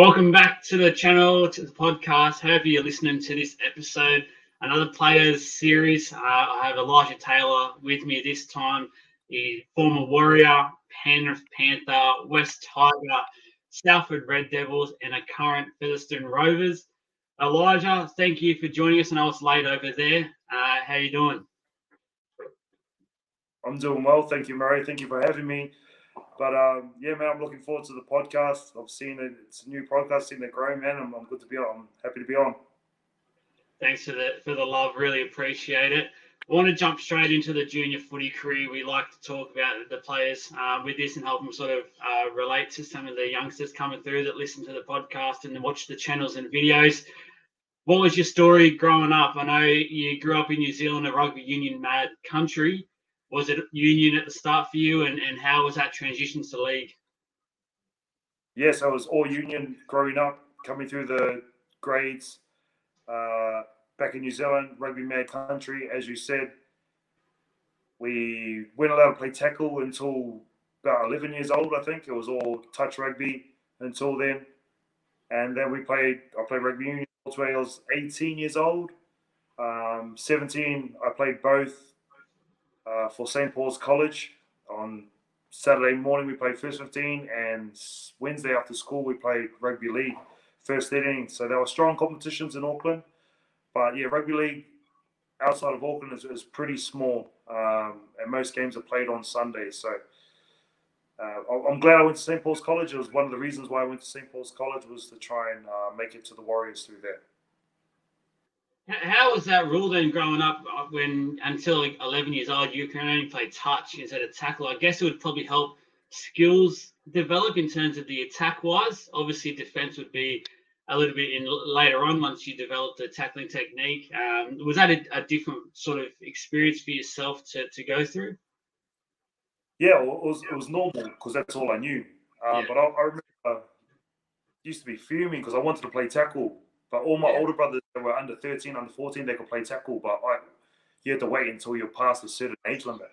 Welcome back to the channel, to the podcast. Hope you're listening to this episode, another players series. Uh, I have Elijah Taylor with me this time. He's former Warrior, Penrith Panther, West Tiger, Salford Red Devils, and a current Featherstone Rovers. Elijah, thank you for joining us. and I it's late over there. Uh, how you doing? I'm doing well. Thank you, Murray. Thank you for having me. But um, yeah, man, I'm looking forward to the podcast. I've seen it. It's a new podcast, seen it grow, man. I'm, I'm good to be on. I'm happy to be on. Thanks for the for the love. Really appreciate it. I want to jump straight into the junior footy career. We like to talk about the players uh, with this and help them sort of uh, relate to some of the youngsters coming through that listen to the podcast and watch the channels and videos. What was your story growing up? I know you grew up in New Zealand, a rugby union mad country was it union at the start for you and, and how was that transition to league? Yes i was all union growing up coming through the grades uh, back in new zealand rugby mad country as you said. We weren't allowed to play tackle until about 11 years old i think. It was all touch rugby until then. And then we played i played rugby union until i was 18 years old. Um, 17 i played both uh, for St. Paul's College. On Saturday morning, we played first 15, and Wednesday after school, we played rugby league first 13. So there were strong competitions in Auckland. But yeah, rugby league outside of Auckland is, is pretty small, um, and most games are played on Sundays. So uh, I'm glad I went to St. Paul's College. It was one of the reasons why I went to St. Paul's College was to try and uh, make it to the Warriors through there. How was that rule then growing up uh, when until 11 years old you can only play touch instead of tackle? I guess it would probably help skills develop in terms of the attack wise. Obviously, defense would be a little bit in later on once you develop the tackling technique. Um, was that a, a, different sort of experience for yourself to, to go through? Yeah, well, it was it was normal because that's all I knew. Uh, yeah. But I, I remember I used to be fuming because I wanted to play tackle but all my yeah. older brothers that were under 13, under 14, they could play tackle, but I, you had to wait until you're past a certain age limit.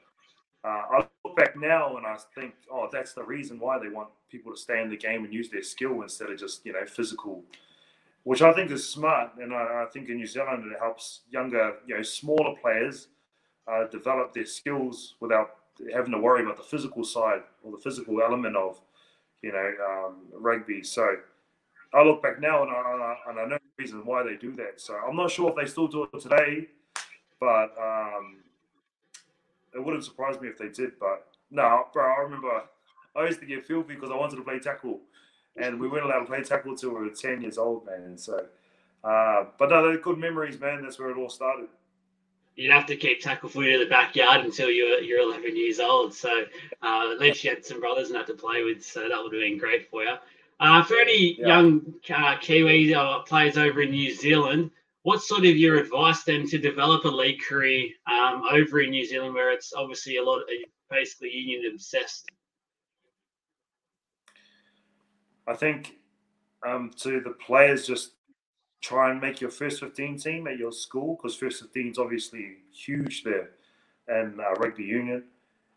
Uh, I look back now and I think, oh, that's the reason why they want people to stay in the game and use their skill instead of just, you know, physical, which I think is smart. And I, I think in New Zealand it helps younger, you know, smaller players uh, develop their skills without having to worry about the physical side or the physical element of, you know, um, rugby. So I look back now and I, and I know reason why they do that. So I'm not sure if they still do it today, but um, it wouldn't surprise me if they did. But no, bro, I remember I used to get filthy because I wanted to play tackle, and we weren't allowed to play tackle till we were 10 years old, man. So, uh, but no, they're good memories, man. That's where it all started. You'd have to keep tackle footy in the backyard until you're you're 11 years old. So uh, at least you had some brothers and had to play with, so that would have been great for you. Uh, for any yeah. young uh, Kiwi uh, players over in New Zealand, what's sort of your advice then to develop a league career um, over in New Zealand, where it's obviously a lot, of, basically union obsessed? I think um, to the players, just try and make your first 15 team at your school because first 15 is obviously huge there and uh, rugby union.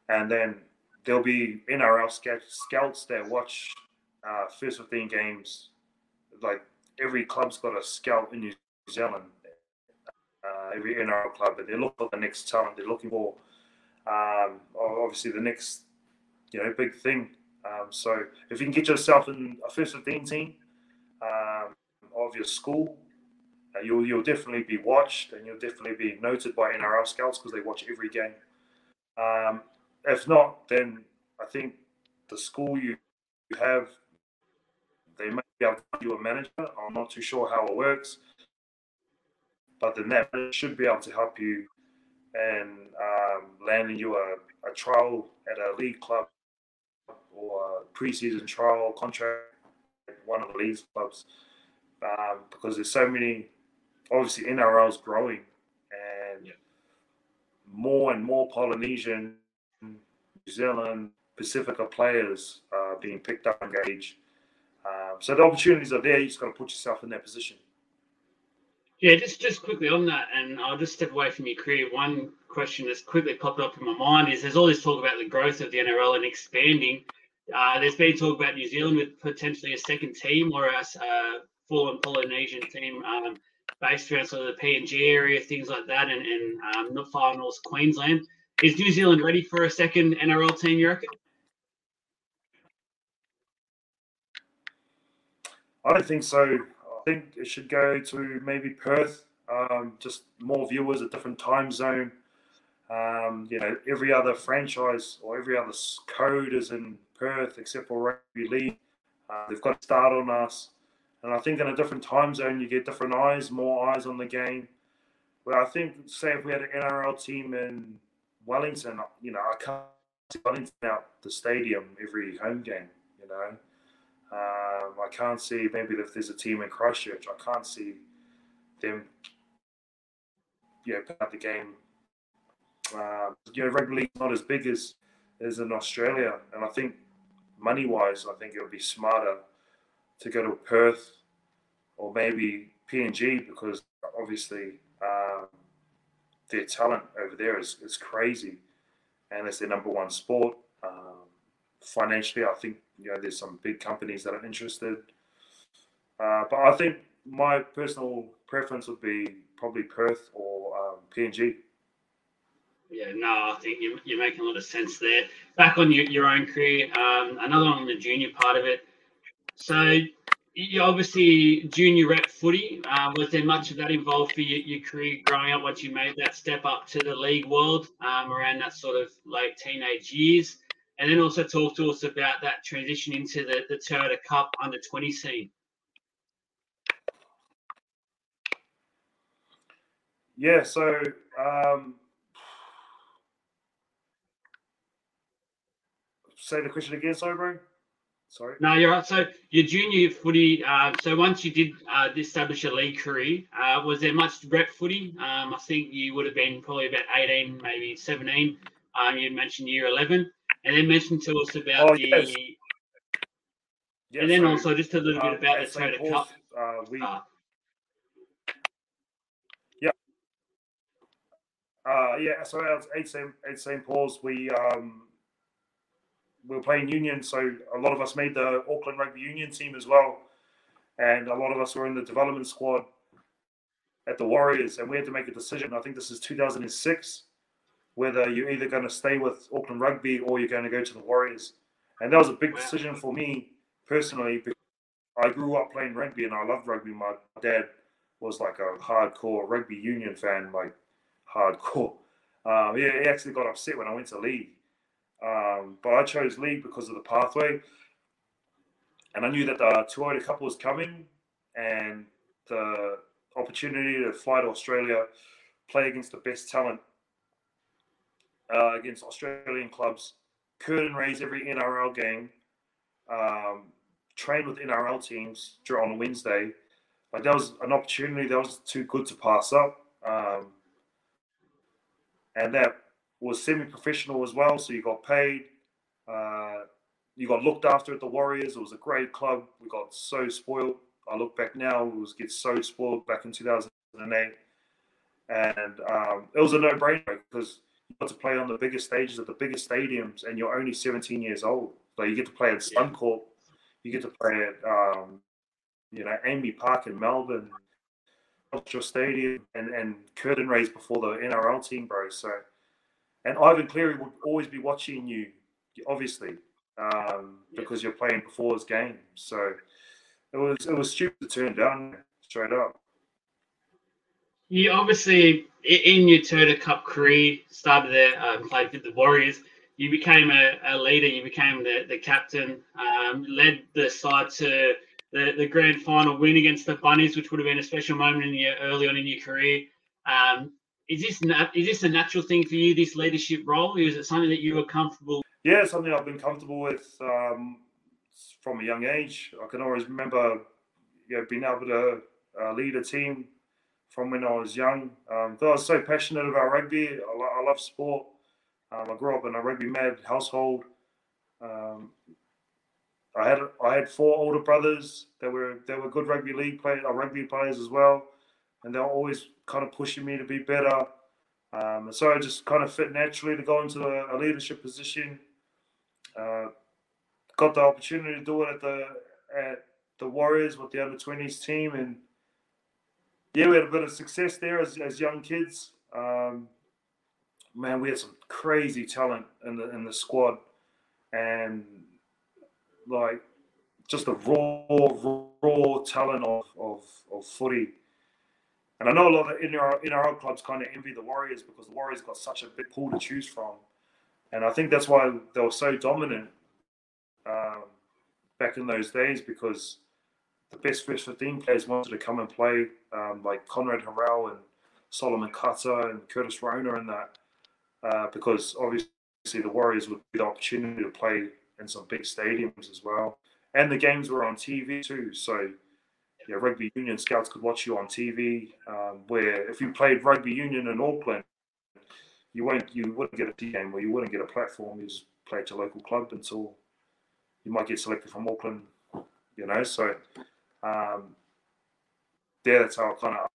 And then there'll be NRL scouts that watch uh, first 15 games, like every club's got a scout in New Zealand, uh, every NRL club, but they look for the next talent. They're looking for, um, obviously, the next, you know, big thing. Um, so if you can get yourself in a first 15 team um, of your school, uh, you'll you'll definitely be watched and you'll definitely be noted by NRL scouts because they watch every game. Um, if not, then I think the school you have they may be able to find you a manager. I'm not too sure how it works, but the net should be able to help you and um, landing you a, a trial at a league club or a preseason trial contract at one of the league clubs um, because there's so many. Obviously, NRL is growing and yeah. more and more Polynesian, New Zealand, Pacifica players are being picked up and engaged um, so the opportunities are there. You just got to put yourself in that position. Yeah, just just quickly on that, and I'll just step away from your career. One question that's quickly popped up in my mind is: there's all this talk about the growth of the NRL and expanding. Uh, there's been talk about New Zealand with potentially a second team or a uh, full Polynesian team um, based around sort of the PNG area, things like that, and, and um, not far north Queensland. Is New Zealand ready for a second NRL team, you reckon? I don't think so. I think it should go to maybe Perth, um, just more viewers, a different time zone. Um, you know, every other franchise or every other code is in Perth except for rugby league. Uh, they've got to start on us, and I think in a different time zone you get different eyes, more eyes on the game. But I think, say, if we had an NRL team in Wellington, you know, I can't see Wellington out the stadium every home game. You know, um, I can't see maybe if there's a team in Christchurch, I can't see them, you know, out the game. Uh, you know, rugby league's not as big as as in Australia, and I think money wise, I think it would be smarter to go to Perth or maybe PNG because obviously um, their talent over there is, is crazy and it's their number one sport. Financially, I think you know there's some big companies that are interested. Uh, but I think my personal preference would be probably Perth or um, PNG. Yeah, no, I think you're, you're making a lot of sense there. Back on your, your own career, um, another one on the junior part of it. So, you obviously junior rep footy. Uh, was there much of that involved for your, your, career growing up once you made that step up to the league world um, around that sort of late teenage years? And then also talk to us about that transition into the, the Toyota Cup under 20 scene. Yeah, so um, say the question again, sorry, bro. Sorry. No, you're right. So your junior footy. Uh, so once you did uh, establish a league career, uh, was there much rep footy? Um, I think you would have been probably about 18, maybe 17. Um, you mentioned year 11, and then mentioned to us about oh, the. Yes. Yeah, and then so, also just a little bit um, about the Toyota Cup. Uh, we, uh, yeah. Uh, yeah, so at St. At St. Paul's, we um, we were playing union, so a lot of us made the Auckland Rugby Union team as well, and a lot of us were in the development squad at the Warriors, and we had to make a decision. I think this is 2006, whether you're either going to stay with Auckland Rugby or you're going to go to the Warriors, and that was a big decision for me personally. Because I grew up playing rugby, and I loved rugby. My dad was like a hardcore rugby union fan, like hardcore. Um, he, he actually got upset when I went to league um, but I chose league because of the pathway. And I knew that the Toyota Cup was coming and the opportunity to fly to Australia, play against the best talent, uh, against Australian clubs, curtain raise every NRL game, um, train with NRL teams on Wednesday. Like that was an opportunity that was too good to pass up. Um, and that was semi-professional as well, so you got paid. Uh, you got looked after at the Warriors. It was a great club. We got so spoiled. I look back now, we was get so spoiled back in 2008, and um, it was a no-brainer because to play on the biggest stages at the biggest stadiums, and you're only 17 years old. So you get to play at Suncorp, you get to play at um, you know AAMI Park in Melbourne, Ultra Stadium, and and curtain raise before the NRL team, bro. So and Ivan Cleary would always be watching you, obviously, um, because you're playing before his game. So it was it was stupid to turn down straight up. You obviously in your Toyota Cup career started there, um, played with the Warriors. You became a, a leader. You became the, the captain. Um, led the side to the, the grand final win against the Bunnies, which would have been a special moment in your early on in your career. Um, is this is this a natural thing for you? This leadership role, is it something that you were comfortable? Yeah, something I've been comfortable with um, from a young age. I can always remember, you know, being able to uh, lead a team from when I was young. Um, I was so passionate about rugby. I, I love sport. Um, I grew up in a rugby mad household. Um, I had I had four older brothers that were that were good rugby league players, uh, rugby players as well and they were always kind of pushing me to be better. Um, and so I just kind of fit naturally to go into a, a leadership position. Uh, got the opportunity to do it at the at the Warriors with the under twenties team, and yeah, we had a bit of success there as, as young kids. Um, man, we had some crazy talent in the in the squad, and like just the raw, raw, talent of, of, of footy. And I know a lot of NRL clubs kind of envy the Warriors because the Warriors got such a big pool to choose from, and I think that's why they were so dominant um, back in those days because the best first 15 players wanted to come and play, um, like Konrad Hurrell and Solomon Kata and Curtis Rona and that, uh, because obviously the Warriors would be the opportunity to play in some big stadiums as well. And the games were on TV too. So, yeah, rugby union scouts could watch you on TV. Um, where if you played rugby union in Auckland, you won't, you wouldn't get a game or you wouldn't get a platform. You just play at your local club until you might get selected from Auckland. You know, so um, yeah, that's how it kind of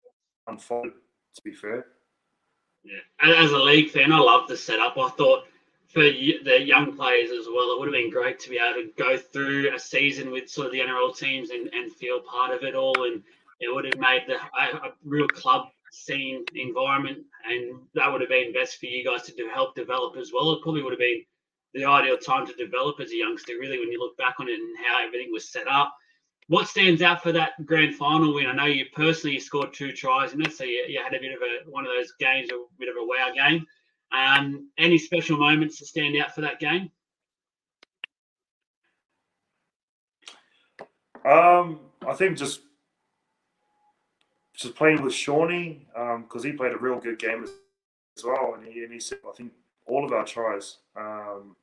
unfolded. To be fair. Yeah, as a league fan, I love the setup. I thought for the young players as well, it would have been great to be able to go through a season with sort of the NRL teams and, and feel part of it all. And it would have made the, a, a real club scene environment. And that would have been best for you guys to do, help develop as well. It probably would have been the ideal time to develop as a youngster, really, when you look back on it and how everything was set up what stands out for that grand final win? I know you personally scored two tries in it, so you, you, had a bit of a one of those games, a bit of a wow game. Um, any special moments that stand out for that game? Um, I think just just playing with Shawnee because um, he played a real good game as well, and he, and he said I think all of our tries, um,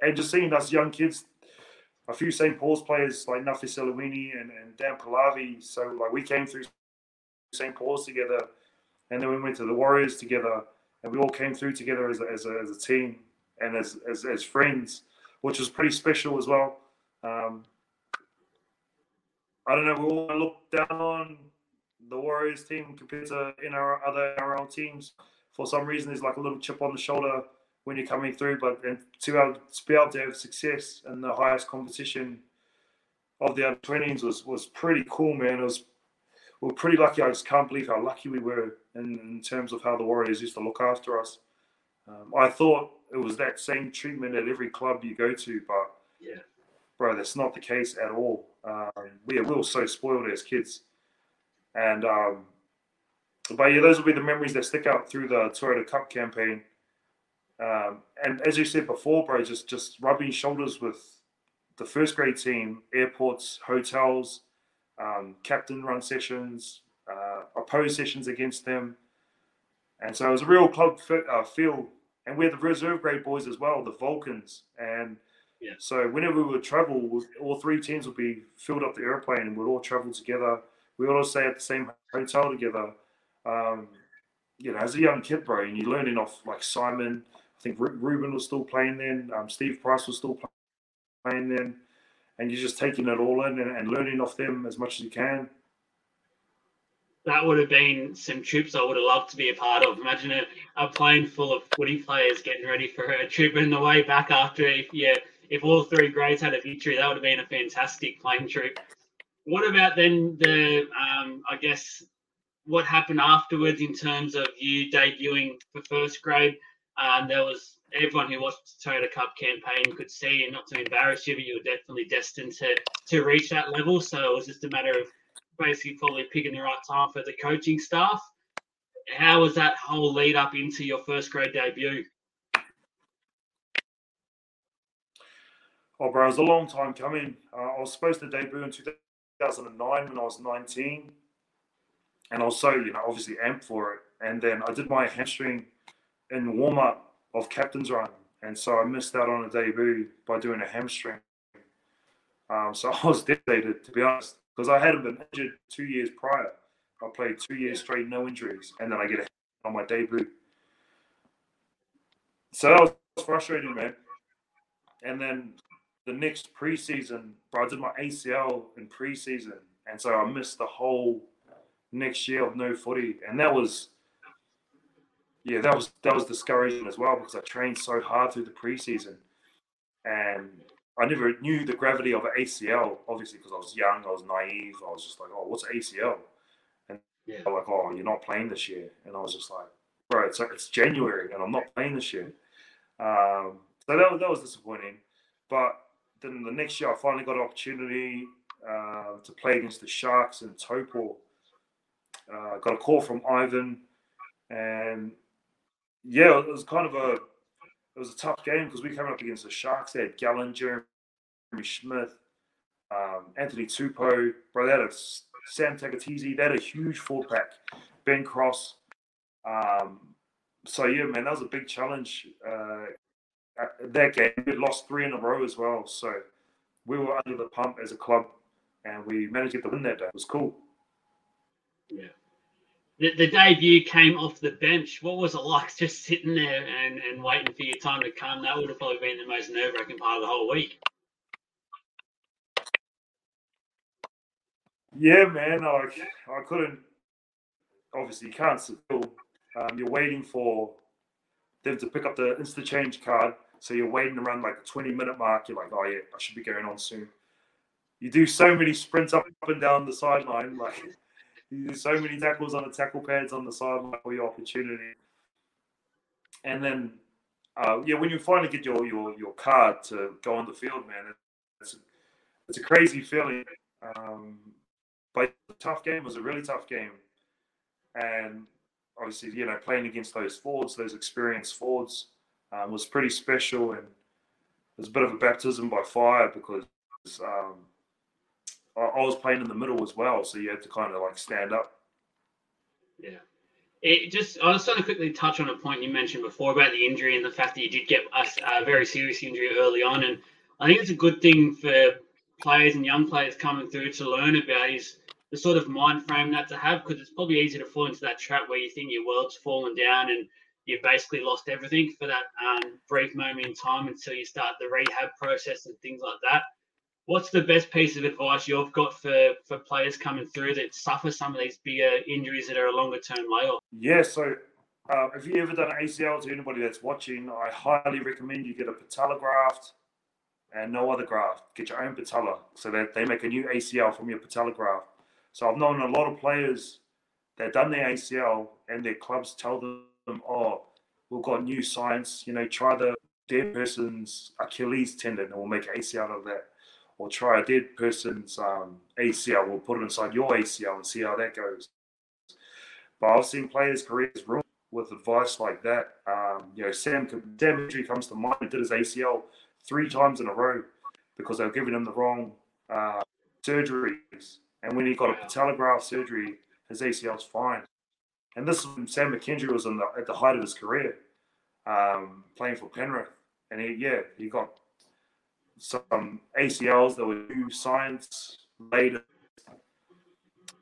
and just seeing us young kids a few St. Paul's players like Nafe Seluini and, and Dan Palavi. So like we came through St. Paul's together, and then we went to the Warriors together, and we all came through together as a, as a, as a team and as, as, as friends, which was pretty special as well. Um, I don't know. We all look down on the Warriors team compared to in our other NRL teams. For some reason, there's like a little chip on the shoulder when you're coming through, but to, able, to be able to have success in the highest competition of the under 20s was, was pretty cool, man. It was we are pretty lucky. I just can't believe how lucky we were in, in terms of how the Warriors used to look after us. Um, I thought it was that same treatment at every club you go to, but yeah, bro, that's not the case at all. Um, we, we were so spoiled as kids, and um, but yeah, those will be the memories that stick out through the Toyota Cup campaign. Um, and as you said before, bro, just just rubbing shoulders with the first grade team, airports, hotels, um, captain run sessions, uh, opposed sessions against them, and so it was a real club uh, feel. And we're the reserve grade boys as well, the Vulcans, and yeah. so whenever we would travel, all three teams would be filled up the airplane, and we'd all travel together. We would all stay at the same hotel together. Um, you know, as a young kid, bro, and you're learning off like Simon, think Ruben was still playing then. Um, Steve Price was still playing then, and you're just taking it all in and, and, learning off them as much as you can. That would have been some trips I would have loved to be a part of. Imagine a, a plane full of footy players getting ready for a trip in the way back after if yeah if all three grades had a victory, that would have been a fantastic plane trip. What about then the um, I guess what happened afterwards in terms of you debuting for first grade? Um, there was everyone who watched the Toyota Cup campaign could see, and not to embarrass you, but you were definitely destined to to reach that level. So it was just a matter of basically probably picking the right time for the coaching staff. How was that whole lead up into your first grade debut? Oh, bro, it was a long time coming. Uh, I was supposed to debut in 2009 when I was 19, and I was so, you know, obviously amped for it. And then I did my hamstring in warm up of captain's run, and so I missed out on a debut by doing a hamstring. Um, so I was devastated, to be honest, because I hadn't been injured two years prior. I played two years straight, no injuries, and then I get a on my debut. So that was frustrating, man. And then the next preseason, bro, I did my ACL in preseason, and so I missed the whole next year of no footy, and that was yeah, that was that was discouraging as well because I trained so hard through the preseason, and I never knew the gravity of an ACL, obviously, because I was young, I was naive. I was just like, oh, what's ACL? And Yeah. they're like, oh, you're not playing this year. And I was just like, bro, it's, like it's January and I'm not playing this year. Um, so that, was- that was disappointing. But then the next year, I finally got an opportunity uh, to play against the Sharks in Topol. Uh, got a call from Ivan, and yeah, it was kind of a it was a tough game because we came up against the Sharks. They had Gallen, Jeremy Smith, um, Anthony Tupou, bro. They had a Sam Tagataese. They had a huge four pack. Ben Cross. Um, so yeah, man, that was a big challenge. Uh, that game, we lost three in a row as well. So we were under the pump as a club, and we managed to get the win that day. It was cool. Yeah. The, the debut came off the bench. What was it like just sitting there and, and waiting for your time to come? That would have probably been the most nerve wracking part of the whole week. Yeah, man. Like I couldn't. Obviously, you can't sit still. Um, you're waiting for them to pick up the interchange card. So you're waiting around like the 20 minute mark. You're like, oh yeah, I should be going on soon. You do so many sprints up and down the sideline. Like do so many tackles on the tackle pads on the sideline for your opportunity. And then, uh, yeah, when you finally get your your your card to go on the field, man, it's it's a crazy feeling. Um, but tough game. It was a really tough game, and obviously, you know, playing against those forwards, those experienced forwards, um, was pretty special, and it was a bit of a baptism by fire because um, I, was playing in the middle as well, so you had to kind of like stand up. Yeah. It just, I just want to quickly touch on a point you mentioned before about the injury and the fact that you did get a, a very serious injury early on. And I think it's a good thing for players and young players coming through to learn about is the sort of mind frame that to have because it's probably easy to fall into that trap where you think your world's fallen down and you've basically lost everything for that um, brief moment in time until you start the rehab process and things like that. What's the best piece of advice you've got for, for players coming through that suffer some of these bigger injuries that are a longer term layoff? Yeah, so uh, if you've ever done ACL to anybody that's watching, I highly recommend you get a patella graft and no other graft. Get your own patella so that they make a new ACL from your patella graft. So I've known a lot of players that done their ACL and their clubs tell them, oh, we've got new science, you know, try the dead person's Achilles tendon and we'll make ACL out of that. Or try a dead person's um, ACL, we'll put it inside your ACL and see how that goes. But I've seen players' careers ruined with advice like that. Um, you know, Sam Sam Injury comes to mind. Did his ACL three times in a row because they were giving him the wrong uh, surgeries. And when he got a patella graft surgery, his ACL's fine. And this Sam McKendry was the, at the height of his career, um, playing for Penrith. And he, yeah, he got some ACLs that were new science later,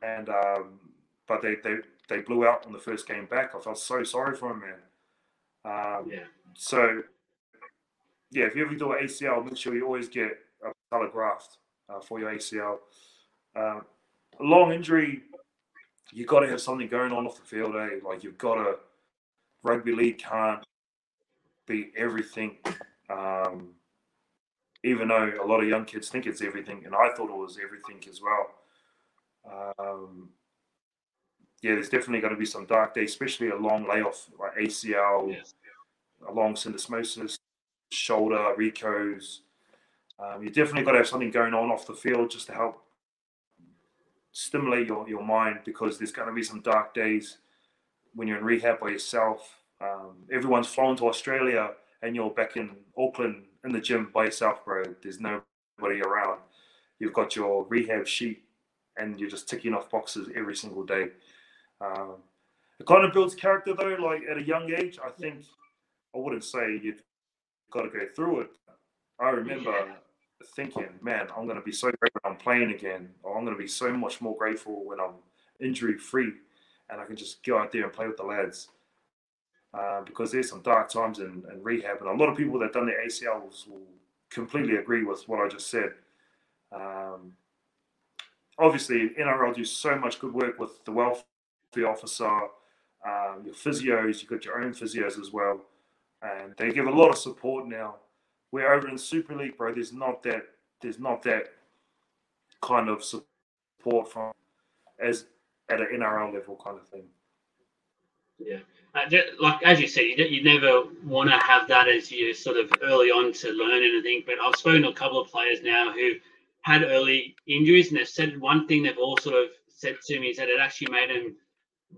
and um, but they, they they blew out on the first game back. I felt so sorry for him, man. Um, Yeah. So yeah, if you ever do an ACL, make sure you always get a graft uh, for your ACL. Um, a long injury, you got to have something going on off the field, eh? Like you've got to. Rugby league can't be everything. Um, even though a lot of young kids think it's everything, and I thought it was everything as well. Um, yeah, there's definitely going to be some dark days, especially a long layoff like ACL, Yes. a long syndesmosis, shoulder, recos. Um, you definitely got to have something going on off the field just to help stimulate your, your mind because there's going to be some dark days when you're in rehab by yourself. Um, everyone's flown to Australia and you're back in Auckland in the gym by yourself, bro. There's nobody around. You've got your rehab sheet and you're just ticking off boxes every single day. Um, it kind of builds character though, like at a young age. I think I wouldn't say you've got to go through it. I remember Yeah. thinking, man, I'm going to be so great when I'm playing again, or I'm going to be so much more grateful when I'm injury free and I can just go out there and play with the lads. Uh, because there's some dark times in, in rehab, and a lot of people that done their ACLs will completely agree with what I just said. Um, obviously, NRL do so much good work with the welfare officer, um, your physios, you've got your own physios as well, and they give a lot of support now We're over in Super League, bro, there's not that there's not that kind of support from as at an NRL level kind of thing. Yeah, uh, like as you said, you, never want to have that as you sort of early on to learn anything. But I've spoken to a couple of players now who had early injuries, and they've said one thing they've all sort of said to me is that it actually made them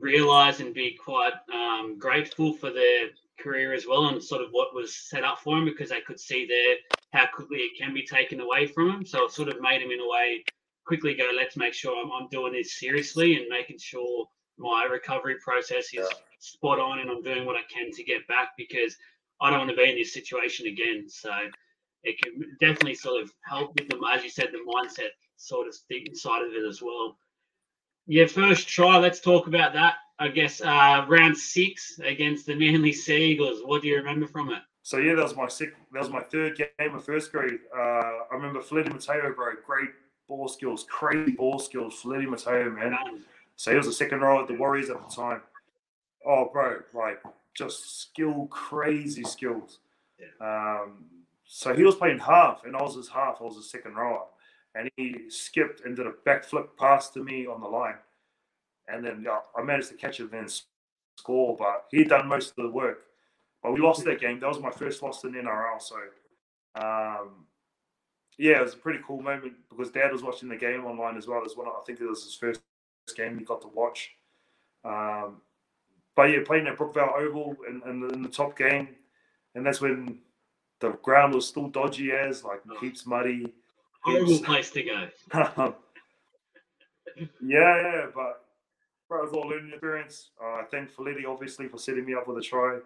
realize and be quite um, grateful for their career as well and sort of what was set up for them because they could see there how quickly it can be taken away from them. So it sort of made them in a way quickly go, let's make sure I'm, I'm doing this seriously and making sure my recovery process is yeah. spot on and I'm doing what I can to get back because I don't want to be in this situation again. So it can definitely sort of help with them, as you said, the mindset sort of side of it as well. Yeah, first try. Let's talk about that. I guess uh, round six against the Manly Sea Eagles. What do you remember from it? So yeah, that was my sixth, that was my third game of first grade. Uh, I remember Feleti Mateo, bro, great ball skills, crazy ball skills. Feleti Mateo, man. So he was a second row at the Warriors at the time. Oh, bro, like just skill, crazy skills. Um, so he was playing half, and I was his half. I was a second rower and he skipped and did a backflip pass to me on the line. And then yeah, I managed to catch it and score, but he'd done most of the work. But we lost that game. That was my first loss in NRL. So, um, yeah, it was a pretty cool moment because Dad was watching the game online as well as well. I think it was his first game he got to watch. Um, but yeah, playing at Brookvale Oval in, in, in, the top game, and that's when the ground was still dodgy as like keeps muddy horrible place to go. yeah, yeah, but bro, it was all learning experience. Uh, I thank Feleti obviously for setting me up with a try.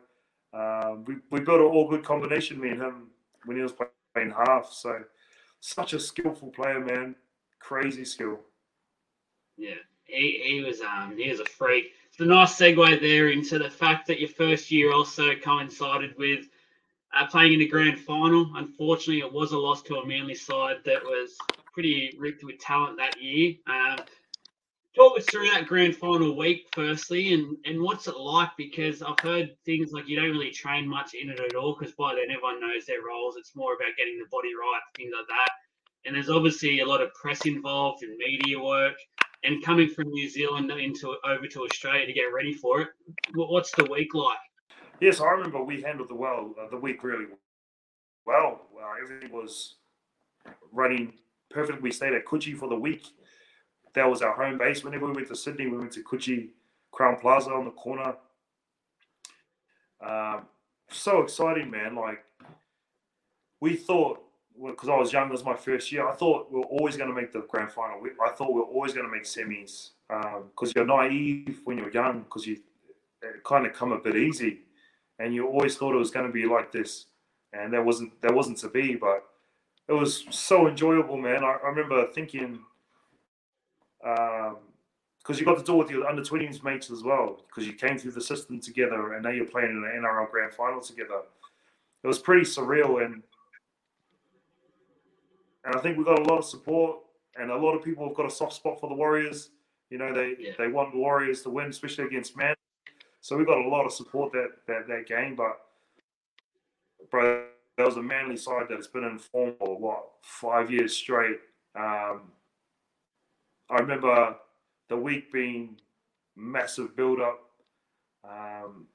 Um, we we built an all good combination, me and him, when he was playing half. So such a skillful player, man. Crazy skill. Yeah, he, he was um he was a freak. It's a nice segue there into the fact that your first year also coincided with uh, playing in the grand final. Unfortunately, it was a loss to a Manly side that was pretty ripped with talent that year. Um, talk us through that grand final week, firstly, and, and what's it like? Because I've heard things like you don't really train much in it at all, because by then everyone knows their roles. It's more about getting the body right, things like that. And there's obviously a lot of press involved and media work. And coming from New Zealand into over to Australia to get ready for it, what's the week like? Yes, I remember we handled the well uh, the week really well. Uh, everything was running perfect. We stayed at Coogee for the week. That was our home base. Whenever we went to Sydney, we went to Coogee Crowne Plaza on the corner. Um, so exciting, man! Like we thought, because I was young, it was my first year. I thought we are always going to make the grand final. I thought we are always going to make semis because um, you're naive when you're young because you kind of come a bit easy and you always thought it was going to be like this, and that wasn't that wasn't to be. But it was so enjoyable, man. I, I remember thinking, because um, you got to do with your under 20s mates as well, because you came through the system together, and now you're playing in an NRL Grand Final together. It was pretty surreal, and and I think we've got a lot of support, and a lot of people have got a soft spot for the Warriors. You know, they yeah. they want the Warriors to win, especially against Man. So we got a lot of support that that, that game, but bro, that was a manly side that's been in form for what five years straight. Um, I remember the week being massive build up. Um,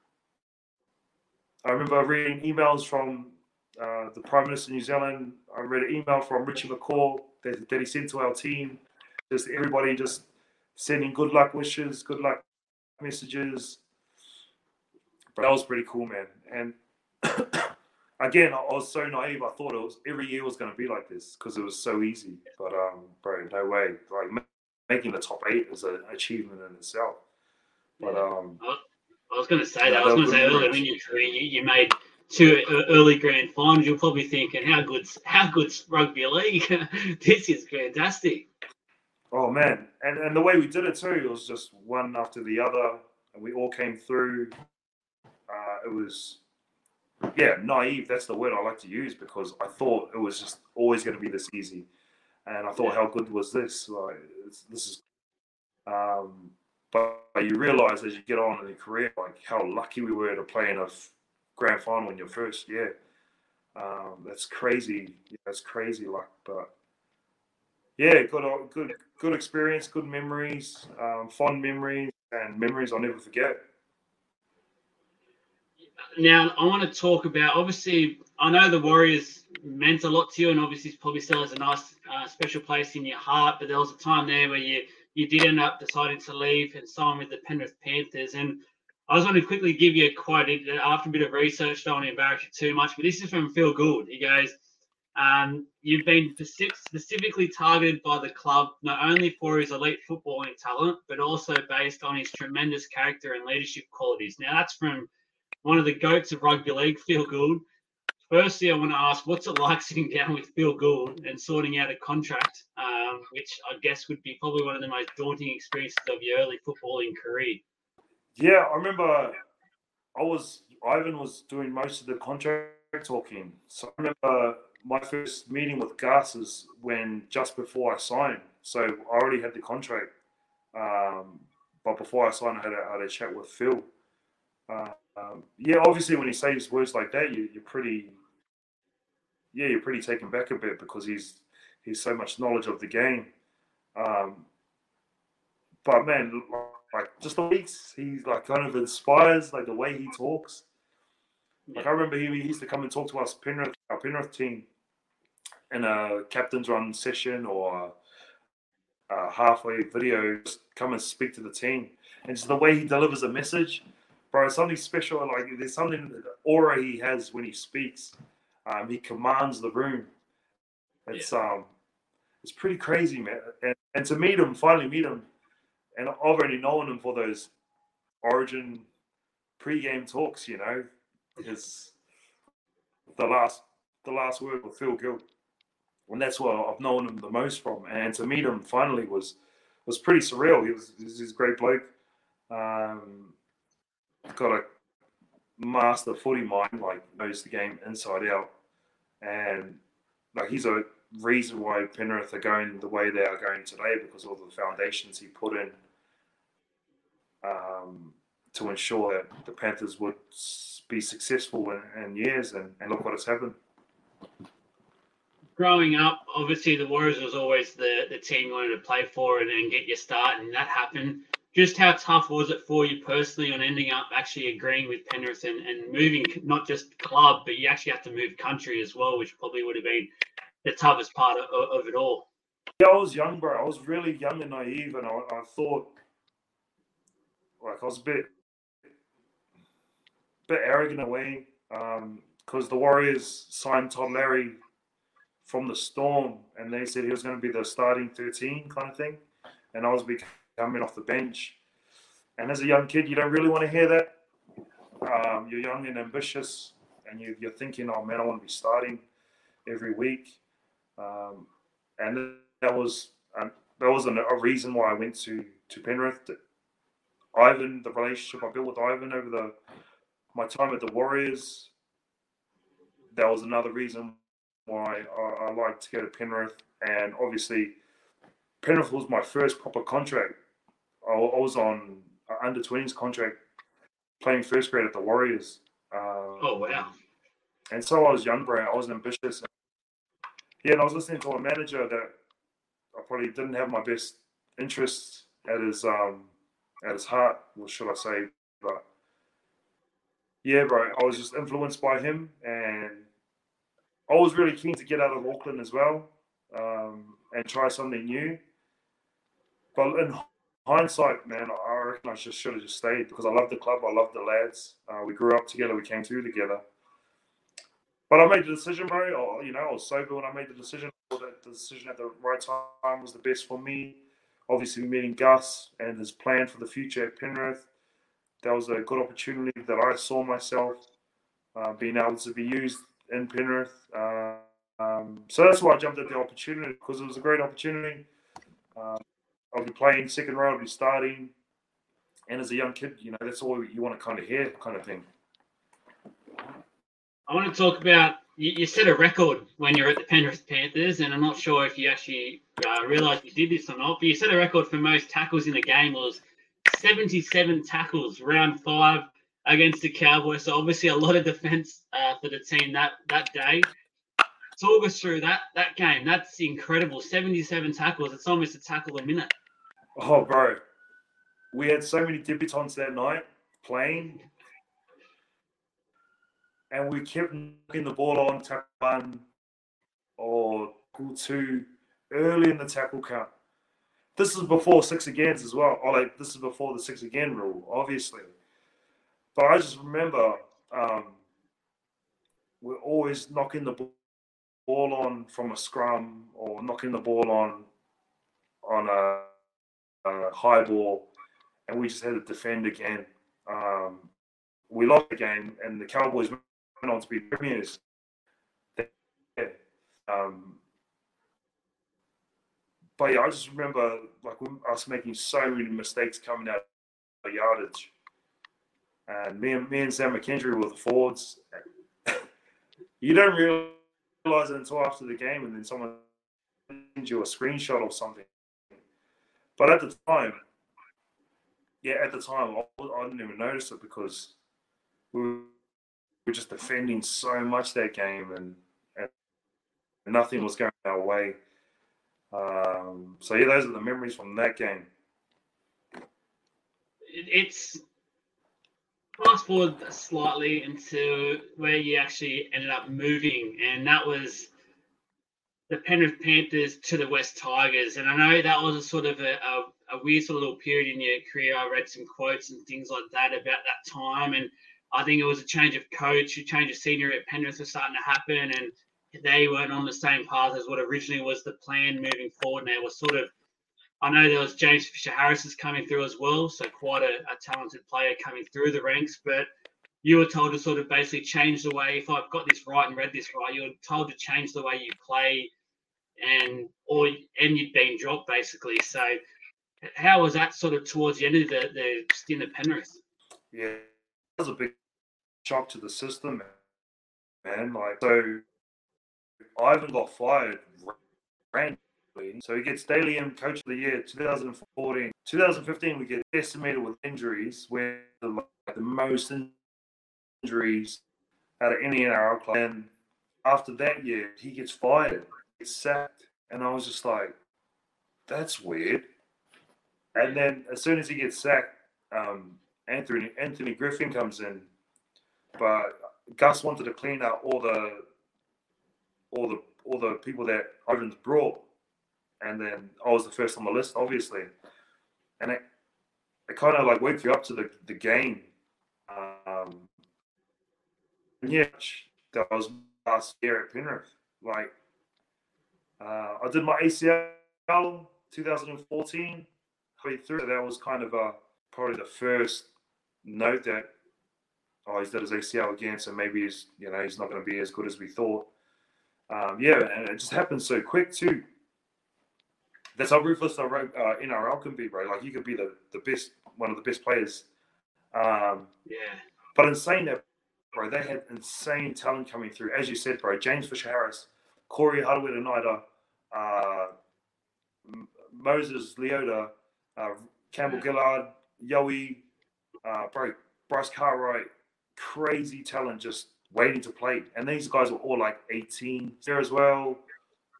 I remember reading emails from uh, the Prime Minister of New Zealand. I read an email from Richie McCaw that, that he sent to our team. Just everybody just sending good luck wishes, good luck messages. But that was pretty cool, man. And again, I was so naive. I thought it was every year was going to be like this because it was so easy. But um, bro, no way. Like making the top eight is an achievement in itself. But um, I was going to say that. I was going to say earlier when you, you made two early grand finals. You're probably thinking, how good's how good's rugby league? this is fantastic. Oh man, and and the way we did it too, it was just one after the other, and we all came through uh, it was yeah naive. That's the word I like to use because I thought it was just always going to be this easy, and I thought how good was this? Like this is, um, but, but you realize as you get on in your career, like how lucky we were to play in a grand final in your first year. Um, that's crazy. Yeah, that's crazy. Like, but yeah, good, good, good experience, good memories, um, fond memories, and memories I'll never forget. Now, I want to talk about obviously, I know the Warriors meant a lot to you, and obviously, probably still has a nice, uh, special place in your heart. But there was a time there where you you did end up deciding to leave and sign with the Penrith Panthers. And I just want to quickly give you a quote after a bit of research. Don't want to embarrass you too much, but this is from Phil Gould. He goes, um, "You've been specifically targeted by the club not only for his elite footballing talent, but also based on his tremendous character and leadership qualities." Now, that's from one of the goats of rugby league, Phil Gould. Firstly, I want to ask, what's it like sitting down with Phil Gould and sorting out a contract, um, which I guess would be probably one of the most daunting experiences of your early footballing career? Yeah, I remember I was Ivan was doing most of the contract talking. So I remember my first meeting with Gus is when just before I signed. So I already had the contract, um, but before I signed, I had a, had a chat with Phil. Uh, um, yeah, obviously, when he says words like that, you, you're pretty, yeah, you're pretty taken back a bit because he's he's so much knowledge of the game. Um, but man, like just the weeks, he like kind of inspires like the way he talks. Like I remember he, he used to come and talk to us Penrith, our Penrith team, in a captain's run session or a halfway video, just come and speak to the team. And just the way he delivers a message, bro, something special. Like there's something aura he has when he speaks. Um, he commands the room. It's yeah. um, it's pretty crazy, man. And, and to meet him, finally meet him, and I've already known him for those Origin pre-game talks. You know, his the last the last word with Phil Gould, and that's where I've known him the most from. And to meet him finally was was pretty surreal. He was, he was a great bloke. Um, got a master footy mind, like knows the game inside out, and like he's a reason why Penrith are going the way they are going today because all the foundations he put in um, to ensure that the Panthers would be successful in, in years, and, and look what has happened. Growing up, obviously the Warriors was always the, the team you wanted to play for and, and get your start, and that happened just how tough was it for you personally on ending up actually agreeing with Penrith and, and moving not just club, but you actually have to move country as well, which probably would have been the toughest part of, of it all? Yeah, I was young, bro. I was really young and naive, and I, I thought, like, I was a bit, bit arrogant in a because um, the Warriors signed Todd Lowrie from the Storm, and they said he was going to be the starting 13 kind of thing, and I was becoming coming off the bench. And as a young kid, you don't really want to hear that. Um, you're young and ambitious, and you, are thinking, "Oh man, I want to be starting every week." Um, and that was um, that was a reason why I went to to Penrith. Ivan, the relationship I built with Ivan over the my time at the Warriors, that was another reason why I, I liked to go to Penrith. And obviously, Penrith was my first proper contract I, was on under 20s contract playing first grade at the Warriors. Um, oh wow! And so I was young, bro. I was ambitious. Yeah, and I was listening to a manager that I probably didn't have my best interests at his um at his heart, what should I say? But yeah, bro, I was just influenced by him, and I was really keen to get out of Auckland as well um, and try something new. But in hindsight, man, I reckon I just should have just stayed because I love the club. I love the lads. Uh, we grew up together. We came through together. But I made the decision, bro. Or, you know, I was sober when I made the decision. That the decision at the right time was the best for me. Obviously, meeting Gus and his plan for the future at Penrith, that was a good opportunity that I saw myself uh, being able to be used in Penrith. Uh, um, so that's why I jumped at the opportunity because it was a great opportunity. Um, I'll be playing second row, I'll be starting. And as a young kid, you know, that's all you want to kind of hear, kind of thing. I want to talk about you, you set a record when you're at the Penrith Panthers, and I'm not sure if you actually uh, you did this or not, but you set a record for most tackles in a game. Was 77 tackles, round five. against the Cowboys. So obviously a lot of defense uh, for the team that that day. Talk us through that that game. That's incredible. Seventy-seven tackles. It's almost a tackle a minute. Oh, bro, we had so many debutants that night playing, and we kept knocking the ball on tackle one or tackle two early in the tackle count. This is before six agains as well. Like this is before the six again rule, obviously. But I just remember um, we're always knocking the ball on from a scrum or knocking the ball on on a, a high ball, and we just had to defend again. Um, we lost the game, and the Cowboys on to be premiers. Um, but yeah, I just remember like us making so many mistakes coming out of yardage. And me and me and Sam McKendry were the forwards. you don't realize it until after the game, and then someone sends you a screenshot or something. But at the time, yeah, at the time, I, I didn't even notice it because we just defending so much that game, and, and nothing was going our way. Um, so yeah, those are the memories from that game. It's fast forward slightly into where you actually ended up moving, and that was the Penrith Panthers to the West Tigers. And I know that was a sort of a, a, a weird sort of little period in your career. I read some quotes and things like that about that time, and I think it was a change of coach, a change of scenery at Penrith was starting to happen, and they weren't on the same path as what originally was the plan moving forward. Now was sort of, I know there was James Fisher Harris is coming through as well, so quite a, a, talented player coming through the ranks. But you were told to sort of basically change the way. If I've got this right and read this right, you were told to change the way you play, and or and you'd been dropped basically. So how was that sort of towards the end of the, the stint at Penrith? Yeah, it was a big shock to the system, man. Like so Ivan got fired randomly. So he gets Dally M Coach of the Year 2014. 2015, we get estimated with injuries, where the, like, the most injuries out of any NRL club. And after that year, he gets fired, gets sacked. And I was just like, that's weird. And then as soon as he gets sacked, um, Anthony Anthony Griffin comes in, but Gus wanted to clean out all the all the all the people that Ivan's brought, and then I was the first on the list, obviously, and it it kind of like woke you up to the the game. Um, yeah, that was last year at Penrith. Like, uh, I did my ACL 2014 through. That was kind of a probably the first note that oh he's done his ACL again, so maybe he's you know he's not going to be as good as we thought um, yeah, and it just happens so quick too. That's how ruthless the uh, NRL can be, bro. Like you could be the, the best, one of the best players. Um, yeah. But in saying that, bro, they had insane talent coming through. As you said, bro, James Fisher Harris, Corey Harawira-Naera, uh, Moses Leota, uh, Campbell Gillard, Yowie, uh, bro, Bryce Cartwright, crazy talent just waiting to play. And these guys were all like 18 there as well.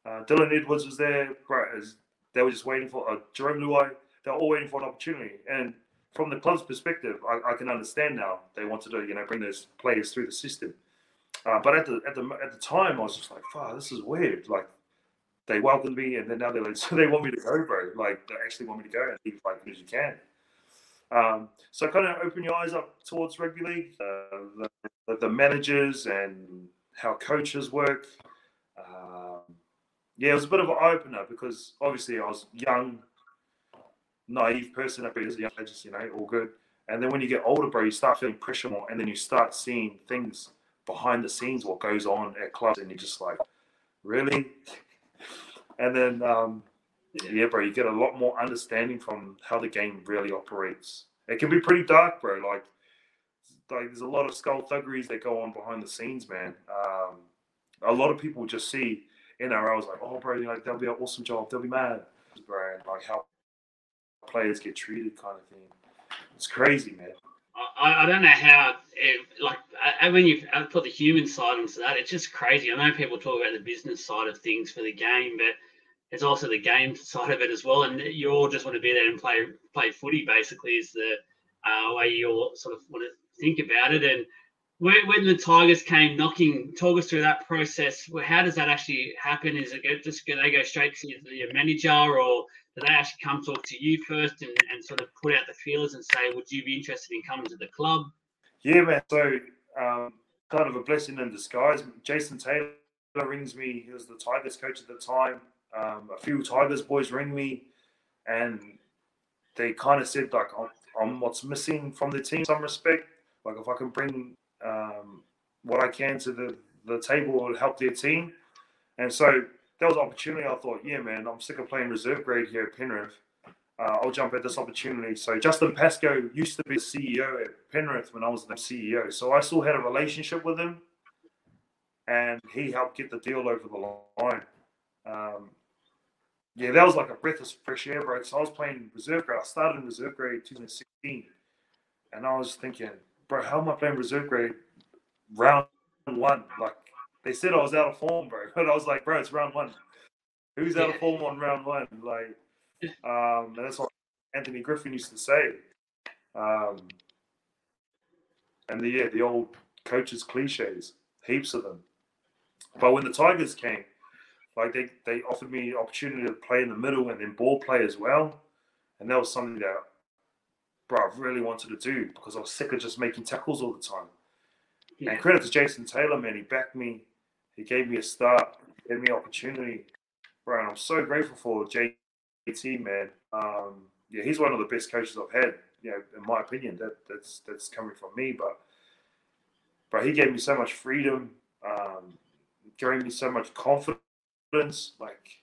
Uh, Dylan Edwards was there. Right, as they were just waiting for uh, Jarome Luai. They're all waiting for an opportunity. And from the club's perspective, I, I, can understand now they wanted to, you know, bring those players through the system. Uh, but at the at the at the time, I was just like, "Fuck, this is weird." Like they welcomed me, and then now they're like, "So they want me to go, bro? Like they actually want me to go and leave like as you can." Um, so kind of open your eyes up towards rugby league, uh, the, the, managers and how coaches work. Um, yeah, it was a bit of an opener because obviously I was young, naive person up as young, just you know, all good. And then when you get older, bro, you start feeling pressure more, and then you start seeing things behind the scenes, what goes on at clubs, and you're just like, really? and then um, yeah, bro, you get a lot more understanding from how the game really operates. It can be pretty dark, bro. Like, like there's a lot of skullduggeries that go on behind the scenes, man. Um, a lot of people just see NRLs like, oh, bro, like they'll be an awesome job, they'll be mad, bro, like how players get treated, kind of thing. It's crazy, man. I, I don't know how it, like I, when you put the human side onto that, it's just crazy. I know people talk about the business side of things for the game, but it's also the game side of it as well. And you all just want to be there and play play footy. Basically, is the uh, way you all sort of want to think about it. And when, when the Tigers came knocking, talk us through that process. How does that actually happen? Is it just do they go straight to your manager, or do they actually come talk to you first and, and sort of put out the feelers and say, would you be interested in coming to the club? Yeah, man. So um, kind of a blessing in disguise. Jason Taylor rings me. He was the Tigers coach at the time. Um, a few Tigers boys ring me, and they kind of said like, I'm, I'm what's missing from the team. Some respect, like if I can bring um, what I can to the the table will help their team. And so that was an opportunity. I thought, yeah, man, I'm sick of playing reserve grade here at Penrith. Uh, I'll jump at this opportunity. So Justin Pascoe used to be the CEO at Penrith when I was the CEO. So I still had a relationship with him, and he helped get the deal over the line. Um, yeah, that was like a breath of fresh air, bro. So I was playing reserve grade. I started in reserve grade 2016, and I was thinking, bro, how am I playing reserve grade round one? Like they said, I was out of form, bro. But I was like, bro, it's round one. Who's out of form on round one? Like, um, that's what Anthony Griffin used to say. Um, and the yeah, the old coaches cliches, heaps of them. But when the Tigers came, like they, they offered me opportunity to play in the middle and then ball play as well. And that was something that bro, I really wanted to do because I was sick of just making tackles all the time. Yeah. And credit to Jason Taylor, man, he backed me. He gave me a start, gave me opportunity, bro. And I'm so grateful for JT, man. Um, yeah, he's one of the best coaches I've had. You know, in my opinion, that that's that's coming from me. But, bro, he gave me so much freedom, um, gave me so much confidence. Like,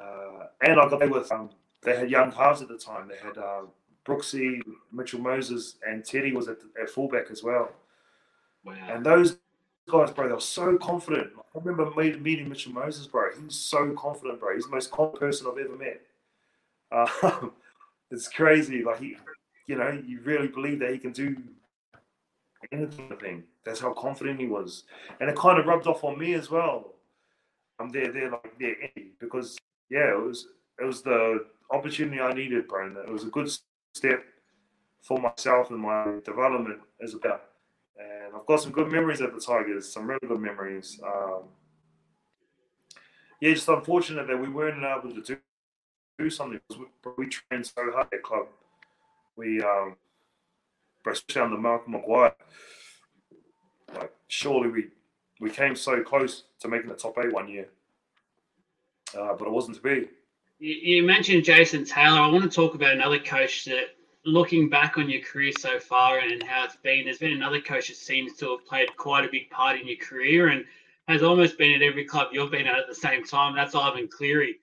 uh, and I got there with um, they had young halves at the time. They had uh, Brooksy, Mitchell Moses, and Teddy was at, at fullback as well. Wow. And those guys, bro, they were so confident. I remember meeting Mitchell Moses, bro. He was so confident, bro. He's the most confident person I've ever met. Uh, it's crazy. Like he, you know, you really believe that he can do anything. That's how confident he was, and it kind of rubbed off on me as well. I'm there, there, like yeah, because yeah, it was it was the opportunity I needed, bro. And it was a good step for myself and my development as a player. And I've got some good memories at the Tigers, some really good memories. Um, yeah, just unfortunate that we weren't able to do, do something because we, we trained so hard at club. We, um, especially under Malcolm Maguire, like surely we we came so close to making the top eight one year, uh, but it wasn't to be. You, mentioned Jason Taylor. I want to talk about another coach that, looking back on your career so far and how it's been, there's been another coach that seems to have played quite a big part in your career and has almost been at every club you've been at at the same time. That's Ivan Cleary.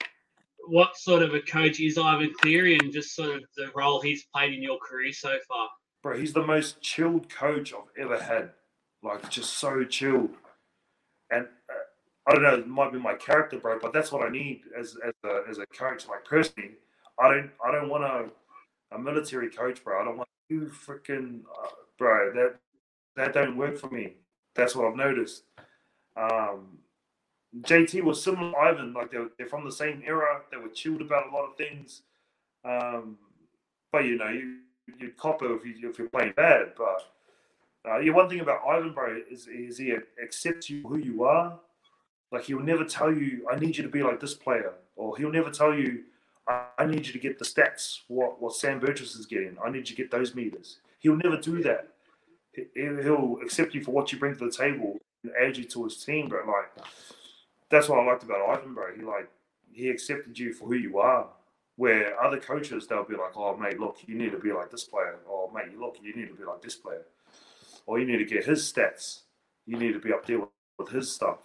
What sort of a coach is Ivan Cleary and just sort of the role he's played in your career so far? Bro, he's the most chilled coach I've ever had. Like, just so chilled. And I don't know, it might be my character, bro, but that's what I need as as a, as a coach. Like personally, I don't I don't want a, a military coach, bro. I don't want you freaking uh, bro. That that don't work for me. That's what I've noticed. Um, JT was similar Ivan, like they're, they're from the same era. They were chilled about a lot of things. Um, but you know, you you cop it if you if you're playing bad. But uh, yeah, one thing about Ivan, bro, is is he accepts you who you are like he'll never tell you, I need you to be like this player, or he'll never tell you, I, need you to get the stats what what Sam Burgess is getting. I need you to get those meters. He'll never do that. He'll accept you for what you bring to the table and add you to his team, But Like that's what I liked about Ivan, bro. He like he accepted you for who you are. Where other coaches they'll be like, "Oh, mate, look, you need to be like this player." "Oh, mate, look, you need to be like this player," or "You need to get his stats. You need to be up there with, with his stuff."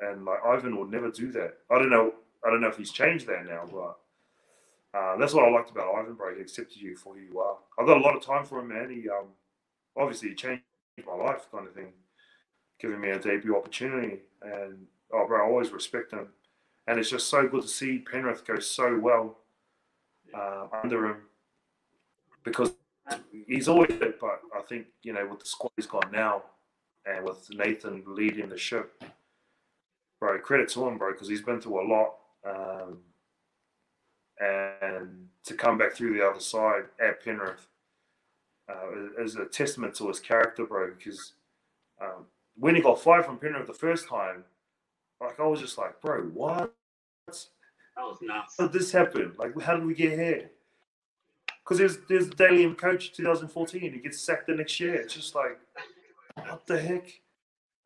and like Ivan would never do that. I don't know. I don't know if he's changed that now, but uh, that's what I liked about Ivan, bro. He accepted you for who you are. I've got a lot of time for him, man. He um, obviously he changed my life, kind of thing, giving me a debut opportunity, and oh, bro, I always respect him. And it's just so good to see Penrith go so well uh, under him because he's always good, but I think you know with the squad he's got now, and with Nathan leading the ship, bro, credit to him, bro, because he's been through a lot. Um, and to come back through the other side at Penrith uh, is a testament to his character, bro. Because um, when he got fired from Penrith the first time, like I was just like, bro, what? That was nuts. How did this happen? Like, how did we get here? Because there's there's the Dally M coach 2014. He gets sacked the next year. It's just like, what the heck?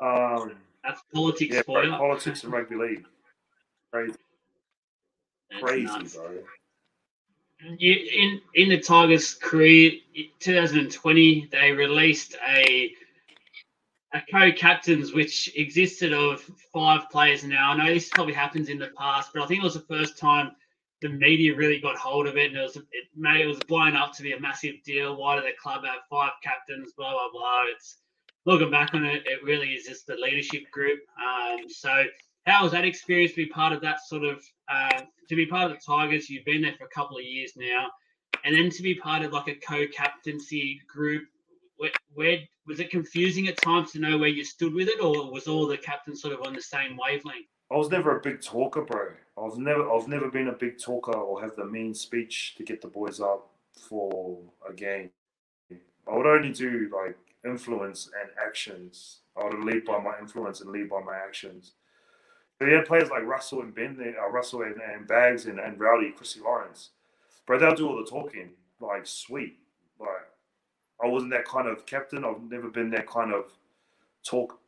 Um, That's politics yeah, bro, politics and rugby league. Crazy, That's crazy, nuts. bro. You, in in the Tigers' career, 2020, they released a a co-captains which existed of five players. Now I know this probably happens in the past, but I think it was the first time the media really got hold of it, and it was it it was blown up to be a massive deal. Why do the club have five captains? Blah blah blah. It's looking back on it, it really is just the leadership group. Um, so how was that experience to be part of that sort of uh, to be part of the Tigers? You've been there for a couple of years now, and then to be part of like a co-captaincy group. Where, where was it confusing at times to know where you stood with it, or was all the captains sort of on the same wavelength? I was never a big talker, bro. I've never, I've never been a big talker or have the mean speech to get the boys up for a game. I would only do like influence and actions. I would lead by my influence and lead by my actions. But you had players like Russell and Ben, uh, Russell and, and Bags and, and Rowdy, Chrissy Lawrence. Bro, they'll do all the talking. Like, sweet. Like, I wasn't that kind of captain. I've never been that kind of talk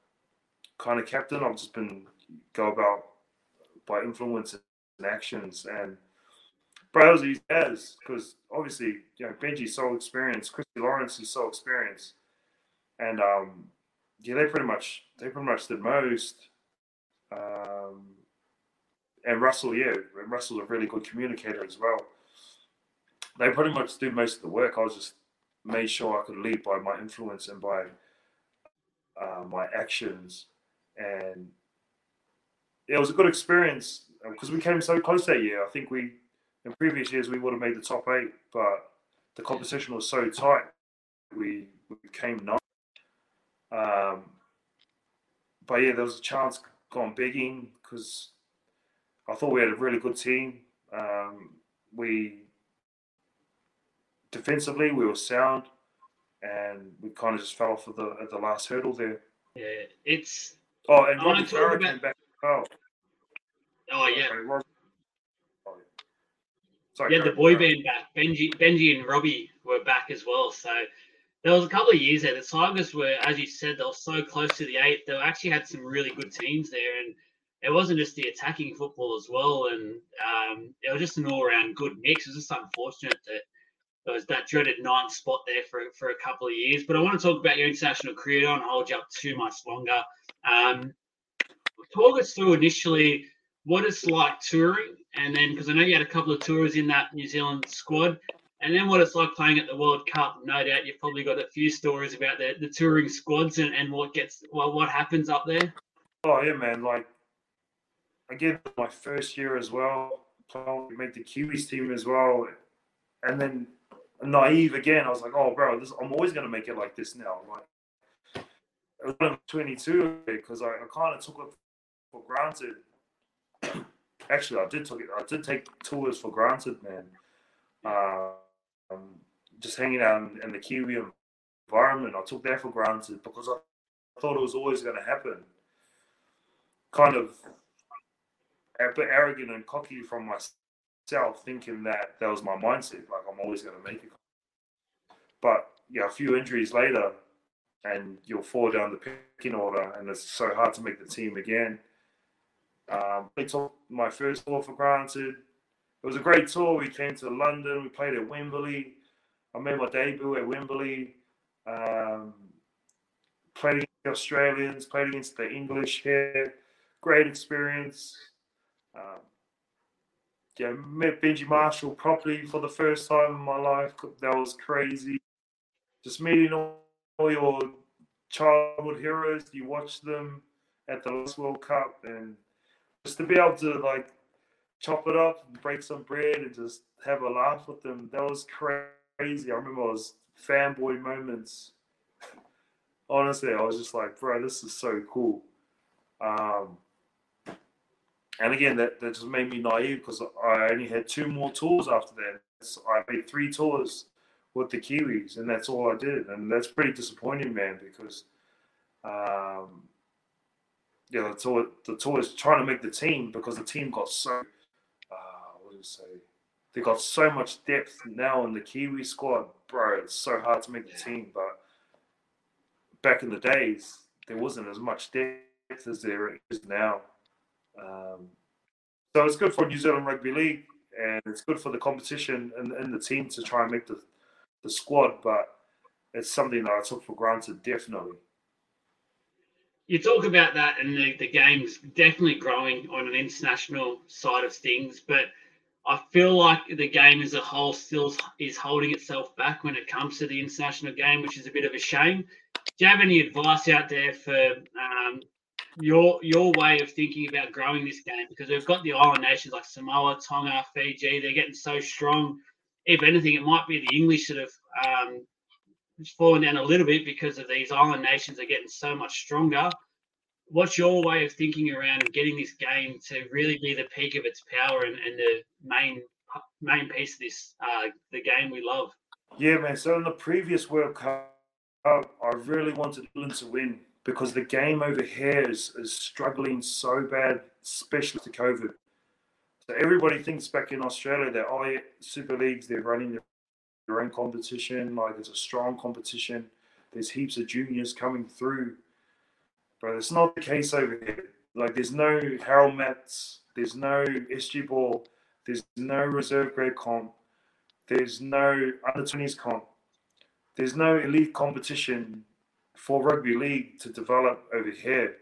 kind of captain. I've just been go about by influence and actions. And bro, that was as because obviously, you know, Benji's so experienced, Christy Lawrence is so experienced. And um yeah, they pretty much they pretty much did most. Um and Russell, yeah, Russell's a really good communicator as well. They pretty much did most of the work. I was just made sure I could lead by my influence and by uh, my actions. And it was a good experience because we came so close that year. I think we, in previous years, we would have made the top eight, but the competition was so tight, we, we came ninth. Um, but yeah, there was a chance going begging because I thought we had a really good team. Um, we defensively we were sound, and we kind of just fell off at the at the last hurdle there. Yeah, it's Oh, and Robbie Farah came back. Oh, oh yeah, sorry, oh, yeah. The boy band back. Benji, Benji, and Robbie were back as well. So there was a couple of years there. The Tigers were, as you said, they were so close to the eight. They actually had some really good teams there, and it wasn't just the attacking football as well. And um, it was just an all-around good mix. It was just unfortunate that there was that dreaded ninth spot there for for a couple of years. But I want to talk about your international career. I don't hold you up too much longer. Um, talk us through initially what it's like touring, and then because I know you had a couple of tours in that New Zealand squad, and then what it's like playing at the World Cup. No doubt you've probably got a few stories about the, the touring squads and, and what gets well, what happens up there. Oh yeah, man. Like again, my first year as well. playing- made the Kiwis team as well, and then naive again. I was like, oh, bro, this, I'm always gonna make it like this now. Like, I was 22 because I, I kind of took it for granted. Actually, I did it. I did take tours for granted, man. Uh, um, just hanging out in, in the Kiwi environment, I took that for granted because I thought it was always going to happen. Kind of a bit arrogant and cocky from myself, thinking that that was my mindset. Like I'm always going to make it. But yeah, a few injuries later, and you'll fall down the picking order, and it's so hard to make the team again. Um, I took my first tour for granted. It was a great tour. We came to London. We played at Wembley. I made my debut at Wembley. Um, played against the Australians. Played against the English here. Great experience. Um, yeah, met Benji Marshall properly for the first time in my life. That was crazy. Just meeting all, all your childhood heroes. You watch them at the last World Cup, and just to be able to like chop it up and break some bread and just have a laugh with them. That was crazy. I remember I was fanboy moments. Honestly, I was just like, bro, this is so cool. Um, and again, that, that just made me naive because I only had two more tours after that. So I made three tours with the Kiwis, and that's all I did. And that's pretty disappointing, man, because um, yeah, the tour the tour is trying to make the team because the team got so uh, what do you say? They got so much depth now in the Kiwi squad, bro. It's so hard to make the team, but back in the days, there wasn't as much depth as there is now. Um, so it's good for New Zealand Rugby League, and it's good for the competition and, and the team to try and make the the squad, but it's something that I took for granted, definitely. You talk about that, and the, the game's definitely growing on an international side of things, but I feel like the game as a whole still is holding itself back when it comes to the international game, which is a bit of a shame. Do you have any advice out there for um, your your way of thinking about growing this game? Because we've got the island nations like Samoa, Tonga, Fiji; they're getting so strong if anything, it might be the English that have um, fallen down a little bit because of these island nations are getting so much stronger. What's your way of thinking around getting this game to really be the peak of its power and, and the main main piece of this uh, the game we love? Yeah, man. So in the previous World Cup, I really wanted England to win because the game over here is, is struggling so bad, especially to COVID. So everybody thinks back in Australia that oh yeah, super leagues they're running their own competition, like it's a strong competition. There's heaps of juniors coming through, but it's not the case over here. Like there's no Harold Matts, there's no SG ball, there's no reserve grade comp, there's no under 20s comp, there's no elite competition for rugby league to develop over here.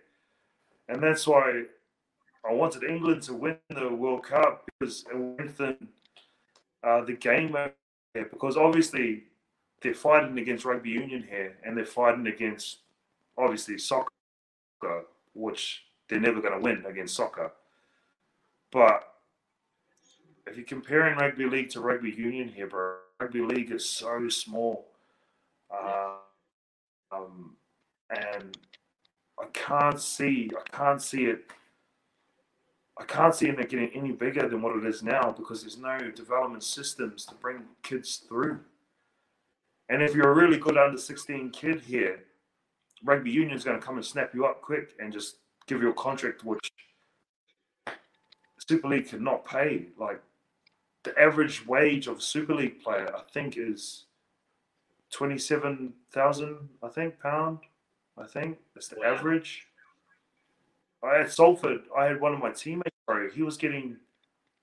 And that's why I wanted England to win the World Cup because it lengthen uh, the game Because obviously they're fighting against rugby union here, and they're fighting against obviously soccer, which they're never going to win against soccer. But if you're comparing rugby league to rugby union here, bro, rugby league is so small, uh, um, and I can't see, I can't see it I can't see it getting any bigger than what it is now because there's no development systems to bring kids through. And if you're a really good under 16 kid here, rugby union is going to come and snap you up quick and just give you a contract which Super League cannot pay. Like the average wage of Super League player, I think, is twenty-seven thousand. I think pound. I think that's the wow. average. I at Salford, I had one of my teammates, bro. He was getting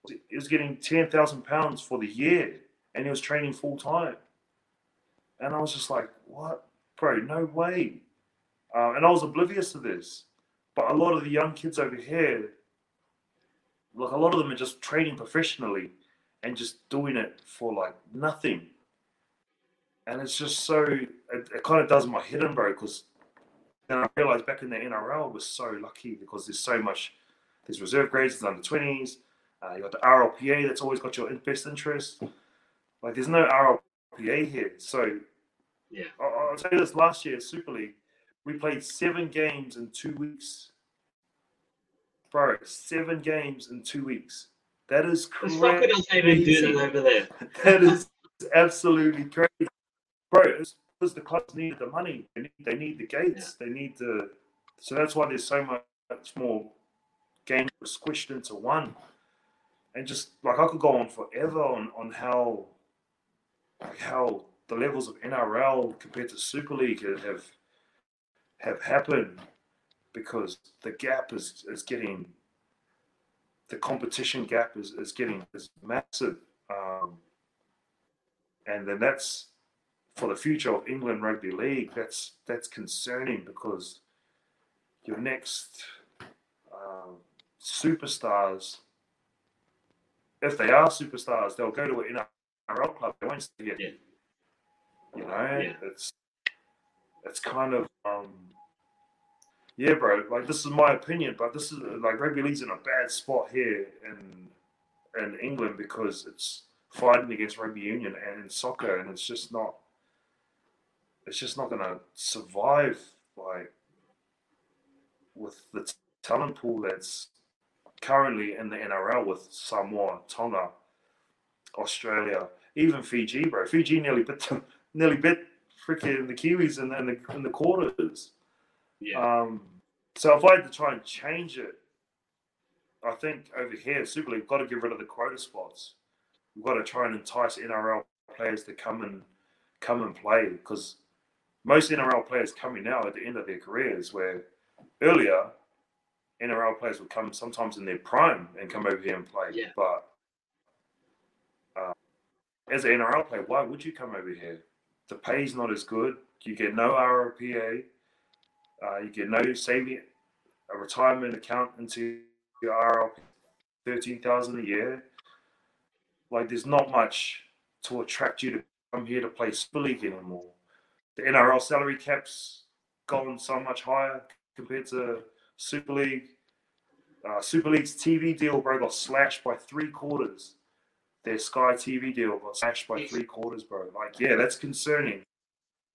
he was getting ten thousand pounds for the year, and he was training full time. And I was just like, "What, bro? No way!" Uh, and I was oblivious to this. But a lot of the young kids over here, like a lot of them are just training professionally and just doing it for like nothing. And it's just so it, it kind of does my head in, bro, because then I realized back in the NRL was so lucky because there's so much. There's reserve grades, there's under twenties. Uh, you got the RLPA that's always got your best interest. Like there's no RLPA here, so yeah. I'll, I'll tell you this: last year Super League, we played seven games in two weeks. Bro, seven games in two weeks. That is crazy. Doesn't even do over there. that is absolutely crazy, bro. It's because the clubs need the money. They need, they need the gates. Yeah. They need the. So that's why there's so much more games squished into one. And just like I could go on forever on, on how like how the levels of NRL compared to Super League have have happened because the gap is, is getting the competition gap is, is getting is massive um, and then that's for the future of England Rugby League, that's that's concerning because your next uh, superstars, if they are superstars, they'll go to an NRL club. They won't stay Yeah. You know, yeah. it's it's kind of um, yeah, bro. Like this is my opinion, but this is like rugby league's in a bad spot here in in England because it's fighting against rugby union and soccer, and it's just not. It's just not going to survive like with the talent pool that's currently in the NRL with Samoa, Tonga, Australia, even Fiji, bro. Fiji nearly bit them, nearly bit freaking the Kiwis in, in the in the quarters. Yeah. Um, so if I had to try and change it, I think over here, Super League, got to get rid of the quota spots. We've got to try and entice NRL players to come and come and play because most NRL players coming now at the end of their careers, where earlier NRL players would come sometimes in their prime and come over here and play. Yeah. But uh, as an NRL player, why would you come over here? The pay is not as good. You get no RPA. Uh, you get no saving a retirement account into your RL thirteen thousand a year. Like there's not much to attract you to come here to play Super League anymore. The NRL salary caps gone so much higher compared to Super League. Uh, Super League's TV deal, bro, got slashed by three quarters. Their Sky TV deal got slashed by three quarters, bro. Like, yeah, that's concerning.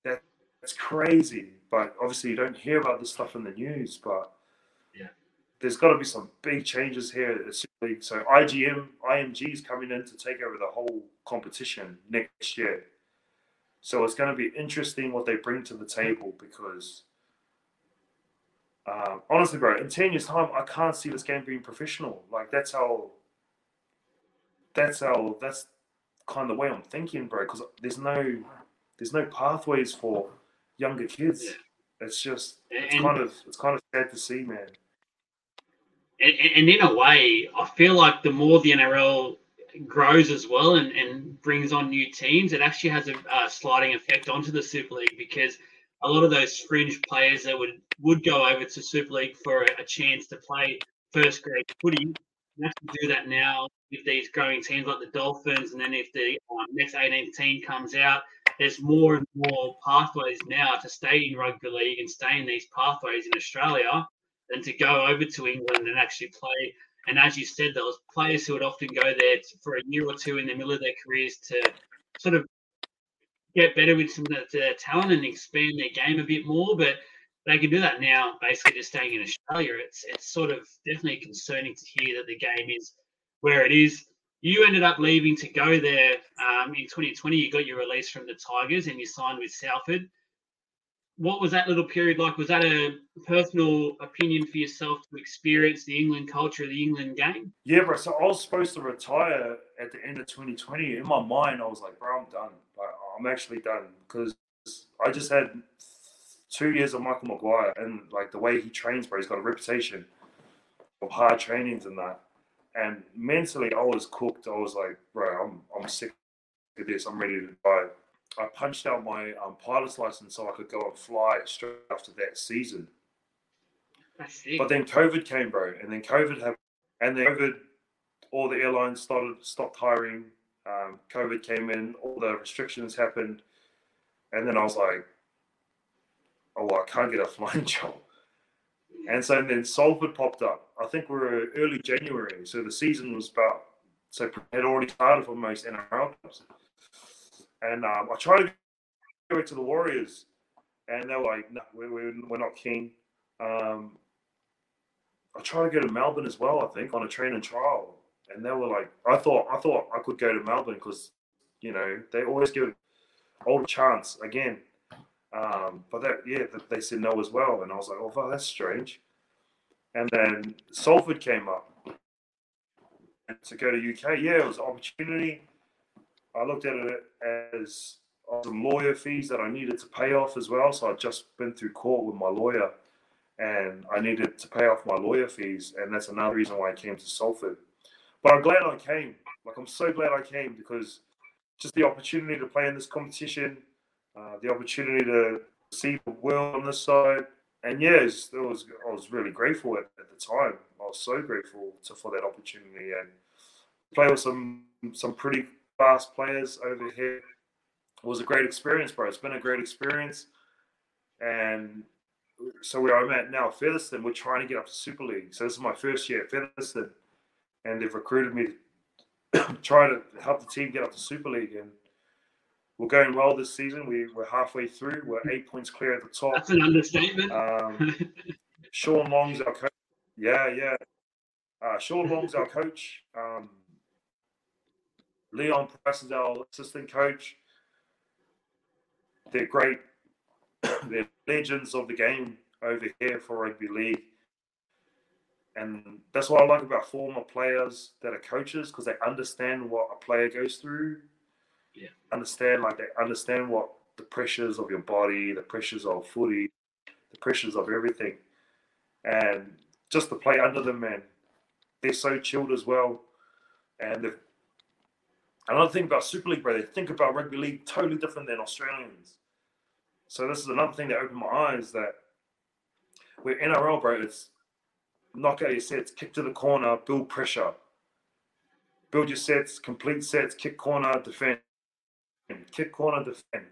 That that's crazy. But obviously, you don't hear about this stuff in the news. But Yeah. there's got to be some big changes here at the Super League. So IGM, IMG is coming in to take over the whole competition next year. So it's going to be interesting what they bring to the table because um, honestly, bro, in ten years' time, I can't see this game being professional. Like that's how. That's how. That's kind of the way I'm thinking, bro. Because there's no, there's no pathways for younger kids. Yeah. It's just, it's And- kind of, it's kind of sad to see, man. and, and in a way, I feel like the more the NRL grows as well and, and brings on new teams, it actually has a, a sliding effect onto the Super League because a lot of those fringe players that would, would go over to Super League for a, chance to play first grade footy can actually do that now with these growing teams like the Dolphins. And then if the um, next 18 team comes out, there's more and more pathways now to stay in rugby league and stay in these pathways in Australia than to go over to England and actually play. And as you said, there was players who would often go there for a year or two in the middle of their careers to sort of get better with some of their- talent and expand their game a bit more. But they can do that now, basically just staying in Australia. It's it's sort of definitely concerning to hear that the game is where it is. You ended up leaving to go there um, in 2020. You got your release from the Tigers and you signed with Salford. What was that little period like? Was that a personal opinion for yourself to experience the England culture, the England game? Yeah, bro. So I was supposed to retire at the end of 2020. In my mind, I was like, bro, I'm done. Like, I'm actually done because I just had two years of Michael Maguire and like the way he trains, bro. He's got a reputation of hard trainings and that. And mentally, I was cooked. I was like, bro, I'm I'm sick of this. I'm ready to die. I punched out my um, pilot's license so I could go and fly straight after that season. But then COVID came, bro, and then COVID happened, and then COVID, all the airlines started stopped hiring. Um, COVID came in, all the restrictions happened, and then I was like, "Oh, I can't get a flying job." And so then Salford popped up. I think we were early January, so the season was about so it had already started for most NRL clubs. And um, I tried to go to the Warriors, and they were like, "No, we're, we're, we're not keen." Um, I tried to go to Melbourne as well. I think on a train and trial, and they were like, I thought I thought I could go to Melbourne because you know they always give an old a chance again. Um, but that yeah, they said no as well, and I was like, oh, that's strange. And then Salford came up and to go to UK. Yeah, it was an opportunity. I looked at it as some lawyer fees that I needed to pay off as well. So I'd just been through court with my lawyer and I needed to pay off my lawyer fees, and that's another reason why I came to Salford. But I'm glad I came. Like I'm so glad I came because just the opportunity to play in this competition, uh, the opportunity to see the world on this side, and yes, it was I was really grateful at, at the time. I was so grateful to, for that opportunity and play with some some pretty fast players over here. It was a great experience, bro. It's been a great experience, and so where I'm at now, Featherstone, we're trying to get up to Super League. So this is my first year at Featherstone, and they've recruited me to try to help the team get up to Super League. And we're going well this season. We, we're halfway through. We're eight points clear at the top. That's an understatement. Um, Sean Long's our coach. Yeah, yeah. Uh, Sean Long's our coach. Um, Leon Pryce is our assistant coach. They're great. They're legends of the game over here for rugby league. And that's what I like about former players that are coaches because they understand what a player goes through. Yeah. Understand like they understand what the pressures of your body, the pressures of footy, the pressures of everything. And just to play under them, man, they're so chilled as well. And another thing about Super League, bro, they think about rugby league totally different than Australians. So this is another thing that opened my eyes that we're NRL, bro. It's knock out your sets, kick to the corner, build pressure. Build your sets, complete sets, kick corner, defend. Kick corner, defend.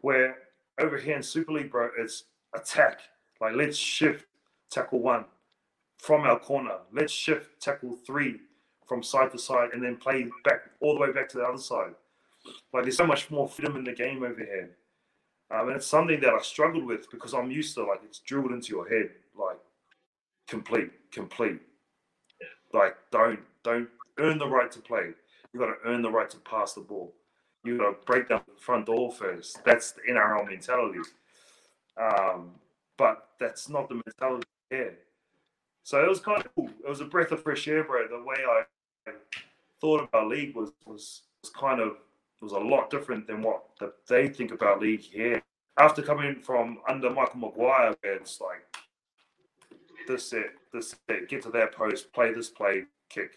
Where over here in Super League, bro, it's attack. Like let's shift tackle one from our corner. Let's shift tackle three from side to side and then play back all the way back to the other side. Like there's so much more freedom in the game over here. Um, and it's something that I struggled with because I'm used to like it's drilled into your head, like complete, complete. Like don't don't earn the right to play. You got to earn the right to pass the ball. You got to break down the front door first. That's the NRL mentality. Um, but that's not the mentality here. So it was kind of cool. It was a breath of fresh air, bro. The way I um, thought about league was was, was kind of was a lot different than what the, they think about league here. After coming from under Michael Maguire, it's like this it, this it, get to that post, play this play, kick.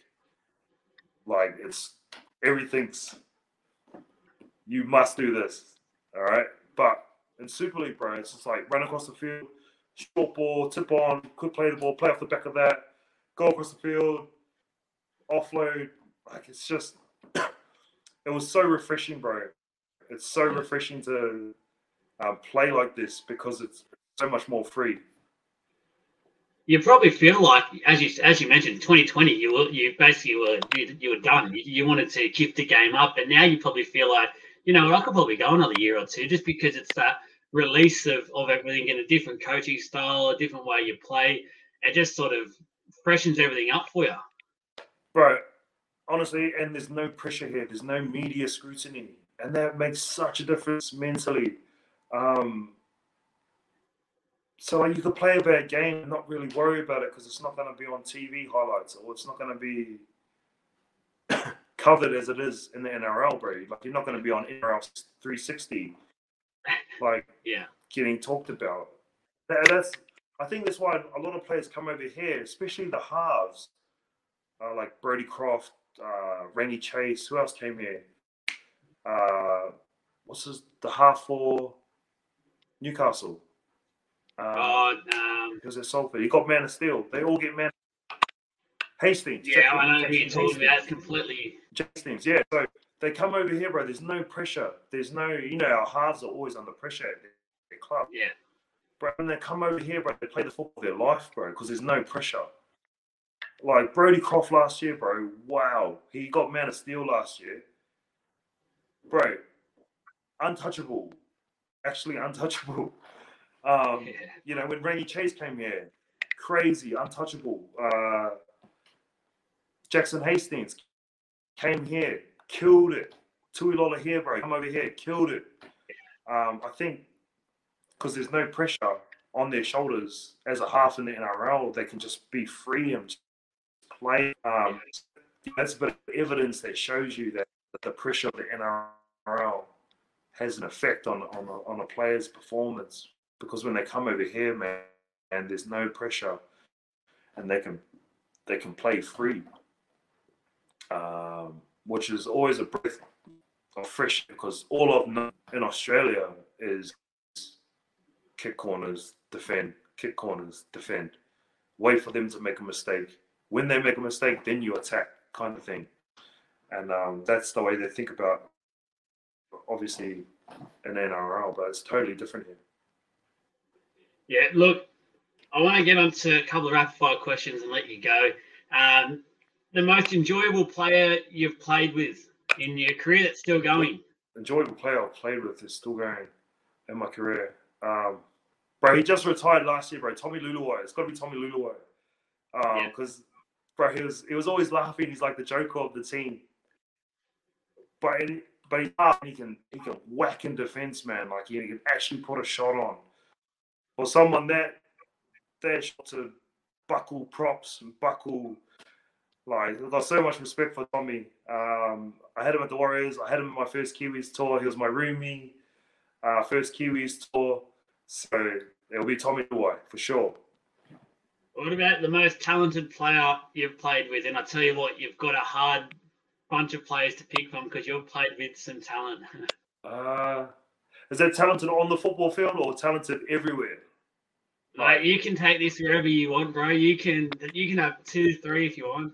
Like it's everything's you must do this. All right. But in Super League, bro, it's just like run across the field, short ball, tip on, could play the ball, play off the back of that, go across the field, offload. Like it's just it was so refreshing, bro. It's so refreshing to um, play like this because it's so much more free. You probably feel like, as you as you mentioned, 2020, you were you basically were you, you were done. You, you wanted to keep the game up, and now you probably feel like, you know, I could probably go another year or two, just because it's that release of, of everything in a different coaching style, a different way you play. It just sort of freshens everything up for you. Right honestly, and there's no pressure here. There's no media scrutiny, and that makes such a difference mentally. Um, so you could play a bad game and not really worry about it because it's not going to be on TV highlights or it's not going to be covered as it is in the NRL, bro. Like you're not going to be on NRL 360, like yeah, getting talked about. That, that's I think that's why a lot of players come over here, especially the halves, uh, like Brodie Croft, uh, Rangi Chase. Who else came here? Uh, what's his the half for Newcastle? Um, oh, um, because it's Salford. You got Man of Steel. They all get Man. Hastings. Yeah, I know who you're talking about. completely. Hastings. Yeah. So they come over here, bro. There's no pressure. There's no, you know, our halves are always under pressure at their club. Yeah. Bro, when they come over here, bro, they play the football of their life, bro, because there's no pressure. Like Brodie Croft last year, bro. Wow, he got Man of Steel last year, bro. Untouchable, actually untouchable. Um, yeah. You know when Rangi Chase came here, crazy, untouchable. Uh, Jackson Hastings came here, killed it. Tuilola here, bro, come over here, killed it. Um, I think because there's no pressure on their shoulders as a half in the NRL, they can just be free and play. Um, that's a bit of evidence that shows you that, that the pressure of the NRL has an effect on on a, on a player's performance. Because when they come over here, man, and there's no pressure, and they can they can play free, um, which is always a breath of fresh. Because all of in Australia is kick corners, defend, kick corners, defend. Wait for them to make a mistake, when they make a mistake, then you attack, kind of thing. And um, that's the way they think about, obviously, an NRL, but it's totally different here. Yeah, look, I want to get on to a couple of rapid fire questions and let you go. Um, the most enjoyable player you've played with in your career that's still going? Enjoyable player I've played with is still going in my career. Um, bro, he just retired last year, bro. Tommy Leuluai. It's got to be Tommy Leuluai. Yeah. Because, bro, he was he was always laughing. He's like the joker of the team. But he- but he's. He can he can whack in defense, man. Like he can actually put a shot on. Or someone that that shot to buckle props and buckle like I've got so much respect for Tommy. Um, I had him at the Warriors. I had him at my first Kiwis tour. He was my roomie. Uh, first Kiwis tour. So it'll be Tommy Leuluai for sure. What about the most talented player you've played with? And I tell you what, you've got a hard bunch of players to pick from because you've played with some talent. Uh, is that talented on the football field or talented everywhere? like you can take this wherever you want, bro. You can you can have two, three if you want.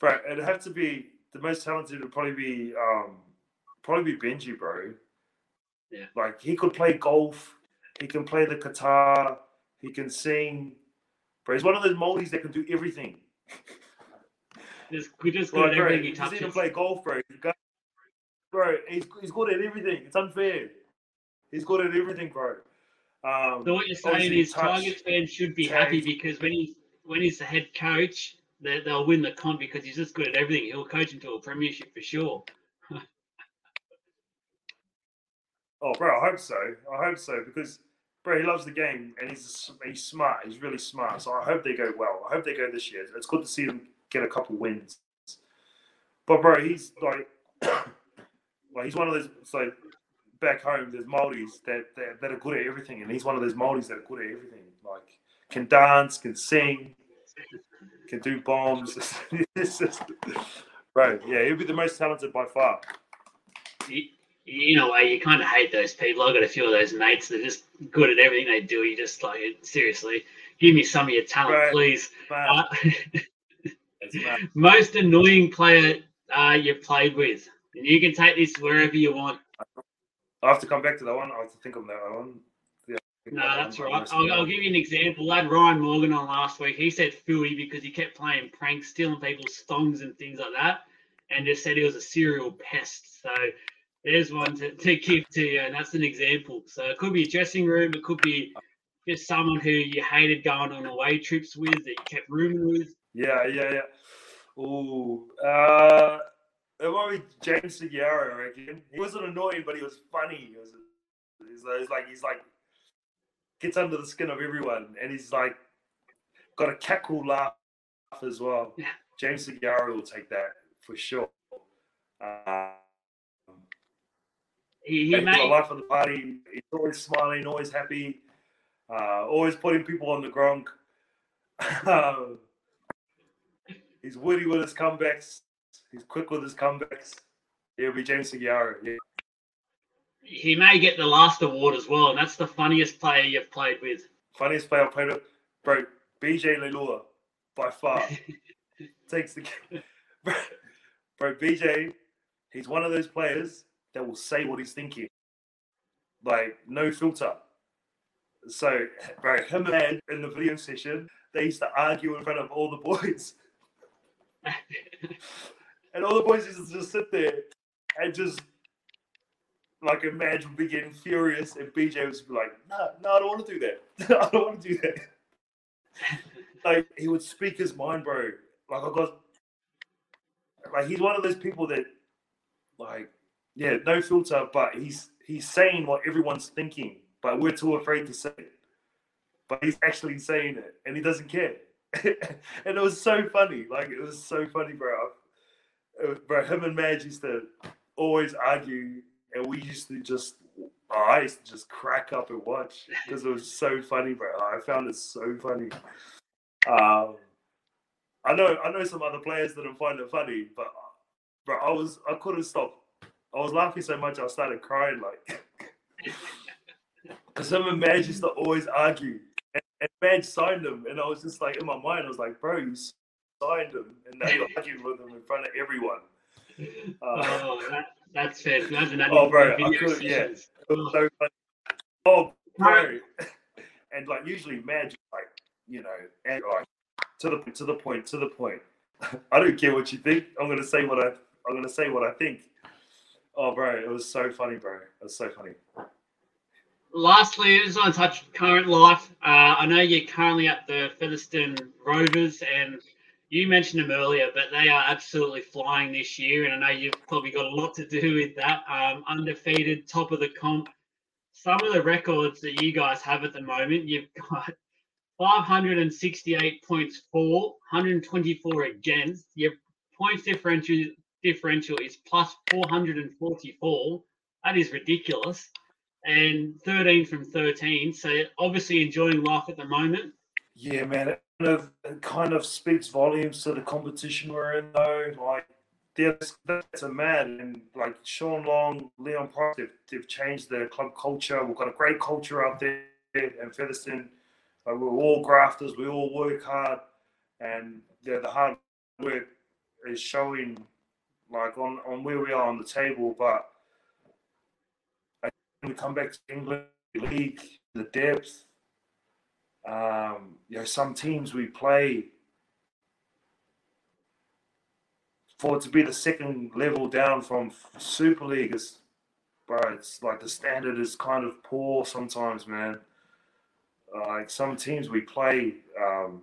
Bro, it'd have to be the most talented would probably be um probably be Benji, bro. Yeah. Like he could play golf, he can play the guitar, he can sing. Bro, he's one of those moldies that can do everything. Just we just good Like, bro, everything he he play golf, bro. He's got- bro, he's, he's good at everything. It's unfair. He's good at everything, bro. Um, So what you're saying is touch, Tigers fans should be happy because when he's when he's the head coach, they, they'll win the comp because he's just good at everything. He'll coach into a premiership for sure. Oh, bro, I hope so. I hope so because, bro, he loves the game and he's he's smart. He's really smart. So I hope they go well. I hope they go this year. It's good to see them get a couple wins. But bro, he's like, like he's one of those. So back home, there's Maldives that, that that are good at everything, and he's one of those Maldives that are good at everything. Like can dance, can sing, can do bombs. It's just- bro, yeah, he'll be the most talented by far. You, in a way, you kind of hate those people. I've got a few of those mates that are just good at everything they do. You just like seriously, give me some of your talent, Right. please. Uh, most annoying player uh, you've played with, and you can take this wherever you want. I have to come back to that one. I have to think of that one. Yeah, No, that's all right. I'll, I'll give you an example. I had Ryan Morgan on last week. He said Philly because he kept playing pranks, stealing people's thongs and things like that, and just said he was a serial pest. So there's one to, to give to you, and that's an example. So it could be a dressing room, it could be just someone who you hated going on away trips with, that you kept rooming with. Yeah, yeah, yeah. Ooh, uh, it might be James Segeyaro, I reckon. He wasn't annoying, but he was funny. He was, he's, he's like, he's like, gets under the skin of everyone, and he's like, got a cackle laugh as well. Yeah. James Segeyaro will take that for sure. Uh, He, he he's the made life of the party. He's always smiling, always happy, uh, always putting people on the gronk. Um, he's witty with his comebacks. He's quick with his comebacks. He'll be James Segeyaro. Yeah. He may get the last award as well, and that's the funniest player you've played with. Funniest player I've played with, bro. BJ Leilua, by far, takes the bro, bro. BJ, he's one of those players that will say what he's thinking, like no filter. So, bro, him and in the video session, they used to argue in front of all the boys, and all the boys used to just sit there and just like imagine would be getting furious, and BJ was like, "No, no, I don't want to do that. I don't want to do that." like he would speak his mind, bro. Like I got, like he's one of those people that, like, yeah, no filter, but he's he's saying what everyone's thinking, but we're too afraid to say it. But he's actually saying it, and he doesn't care. and it was so funny. Like it was so funny, bro. It was, bro, him and Madge used to always argue, and we used to just. I used to just crack up and watch because it was so funny, bro. I found it so funny. Um, I know, I know some other players didn't find it funny, but bro, I was, I couldn't stop. I was laughing so much, I started crying, like, because him and Madge used to always argue, and, and Madge signed him, and I was just like, in my mind, I was like, bro, you signed him, and now you're arguing with him in front of everyone. Uh, Oh, that's fair. Oh, bro, I couldn't- yeah. So funny. Oh, bro. And like usually Madge, like, you know, and like to the to the point, to the point. I don't care what you think. I'm gonna say what I I'm gonna say what I think. Oh, bro, it was so funny, bro. It was so funny. Lastly, I just want to touch current life. Uh, I know you're currently at the Featherstone Rovers, and you mentioned them earlier, but they are absolutely flying this year, and I know you've probably got a lot to do with that. Um, undefeated, top of the comp. Some of the records that you guys have at the moment, you've got 568 points for, 124 against. Your points differential differential is plus 444. That is ridiculous. And 13 from 13. So obviously enjoying life at the moment. Yeah, man. Of, it kind of speaks volumes to the competition we're in, though. Like, that's, that's a man. And like Sean Long, Leon Pryce, they've, they've changed their club culture. We've got a great culture out there. And Featherstone, like, we're all grafters. We all work hard. And the, the hard work is showing like on, on where we are on the table. But when we come back to England league, the depth. Um, you know, some teams we play for to be the second level down from Super League is, but it's like the standard is kind of poor sometimes, man. Uh, like some teams we play, um,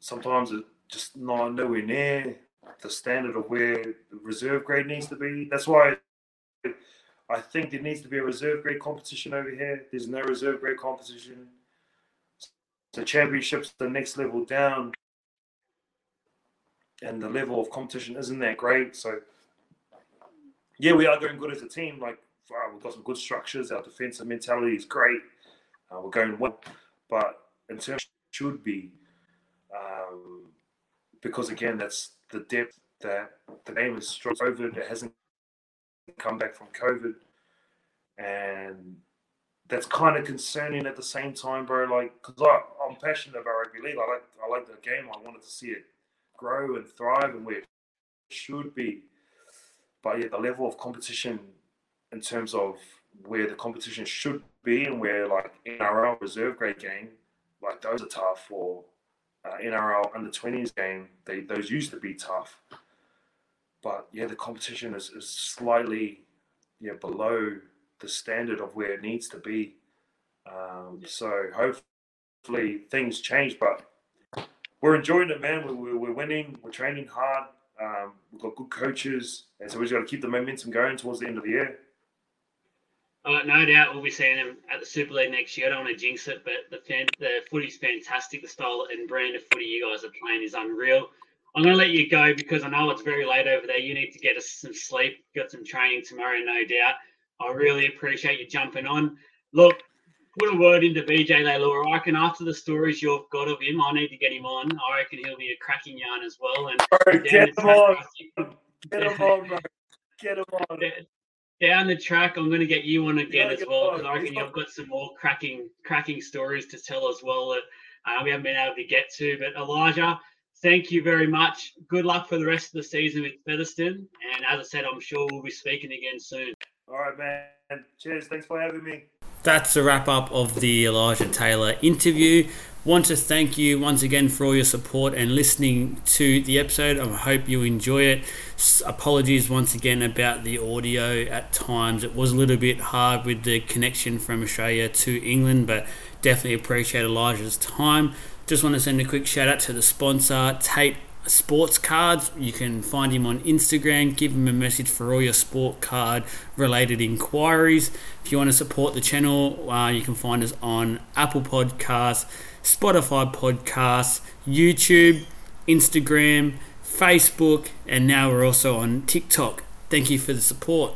sometimes it's just not nowhere near the standard of where the reserve grade needs to be. That's why I think there needs to be a reserve grade competition over here. There's no reserve grade competition. So championships the next level down, and the level of competition isn't that great. So yeah, we are going good as a team. Like wow, we've got some good structures. Our defensive mentality is great. Uh, we're going well, but in terms should be um, because again, that's the depth that the game is. COVID it hasn't come back from COVID, and that's kind of concerning at the same time, bro. Like, cause I, I'm passionate about rugby league. I like I like the game. I wanted to see it grow and thrive and where it should be. But yeah, the level of competition in terms of where the competition should be and where like NRL reserve grade game, like those are tough. Or uh, NRL under 20s game, they those used to be tough. But yeah, the competition is, is slightly yeah below the standard of where it needs to be. Um, so hopefully things change, but we're enjoying it, man. We're, we're winning. We're training hard. Um, we've got good coaches, and so we just got to keep the momentum going towards the end of the year. Uh, no doubt we'll be seeing them at the Super League next year. I don't want to jinx it, but the fan, the footy's fantastic. The style and brand of footy you guys are playing is unreal. I'm going to let you go because I know it's very late over there. You need to get us some sleep, got some training tomorrow, no doubt. I really appreciate you jumping on. Look, put a word into BJ Leilua. I reckon after the stories you've got of him, I need to get him on. I reckon he'll be a cracking yarn as well. And bro, get him on. Get him on, bro. Get him on. Down the track, I'm going to get you on again as well because I reckon you've got some more cracking, cracking stories to tell as well that uh, we haven't been able to get to. But Elijah, thank you very much. Good luck for the rest of the season with Featherstone. And as I said, I'm sure we'll be speaking again soon. All right, man. Cheers. Thanks for having me. That's the wrap up of the Elijah Taylor interview. Want to thank you once again for all your support and listening to the episode. I hope you enjoy it. Apologies once again about the audio at times. It was a little bit hard with the connection from Australia to England, but definitely appreciate Elijah's time. Just want to send a quick shout out to the sponsor, Tate Sports Cards. You can find him on Instagram. Give him a message for all your sport card related inquiries. If you want to support the channel, uh, you can find us on Apple Podcasts, Spotify Podcasts, YouTube, Instagram, Facebook, and now we're also on TikTok. Thank you for the support.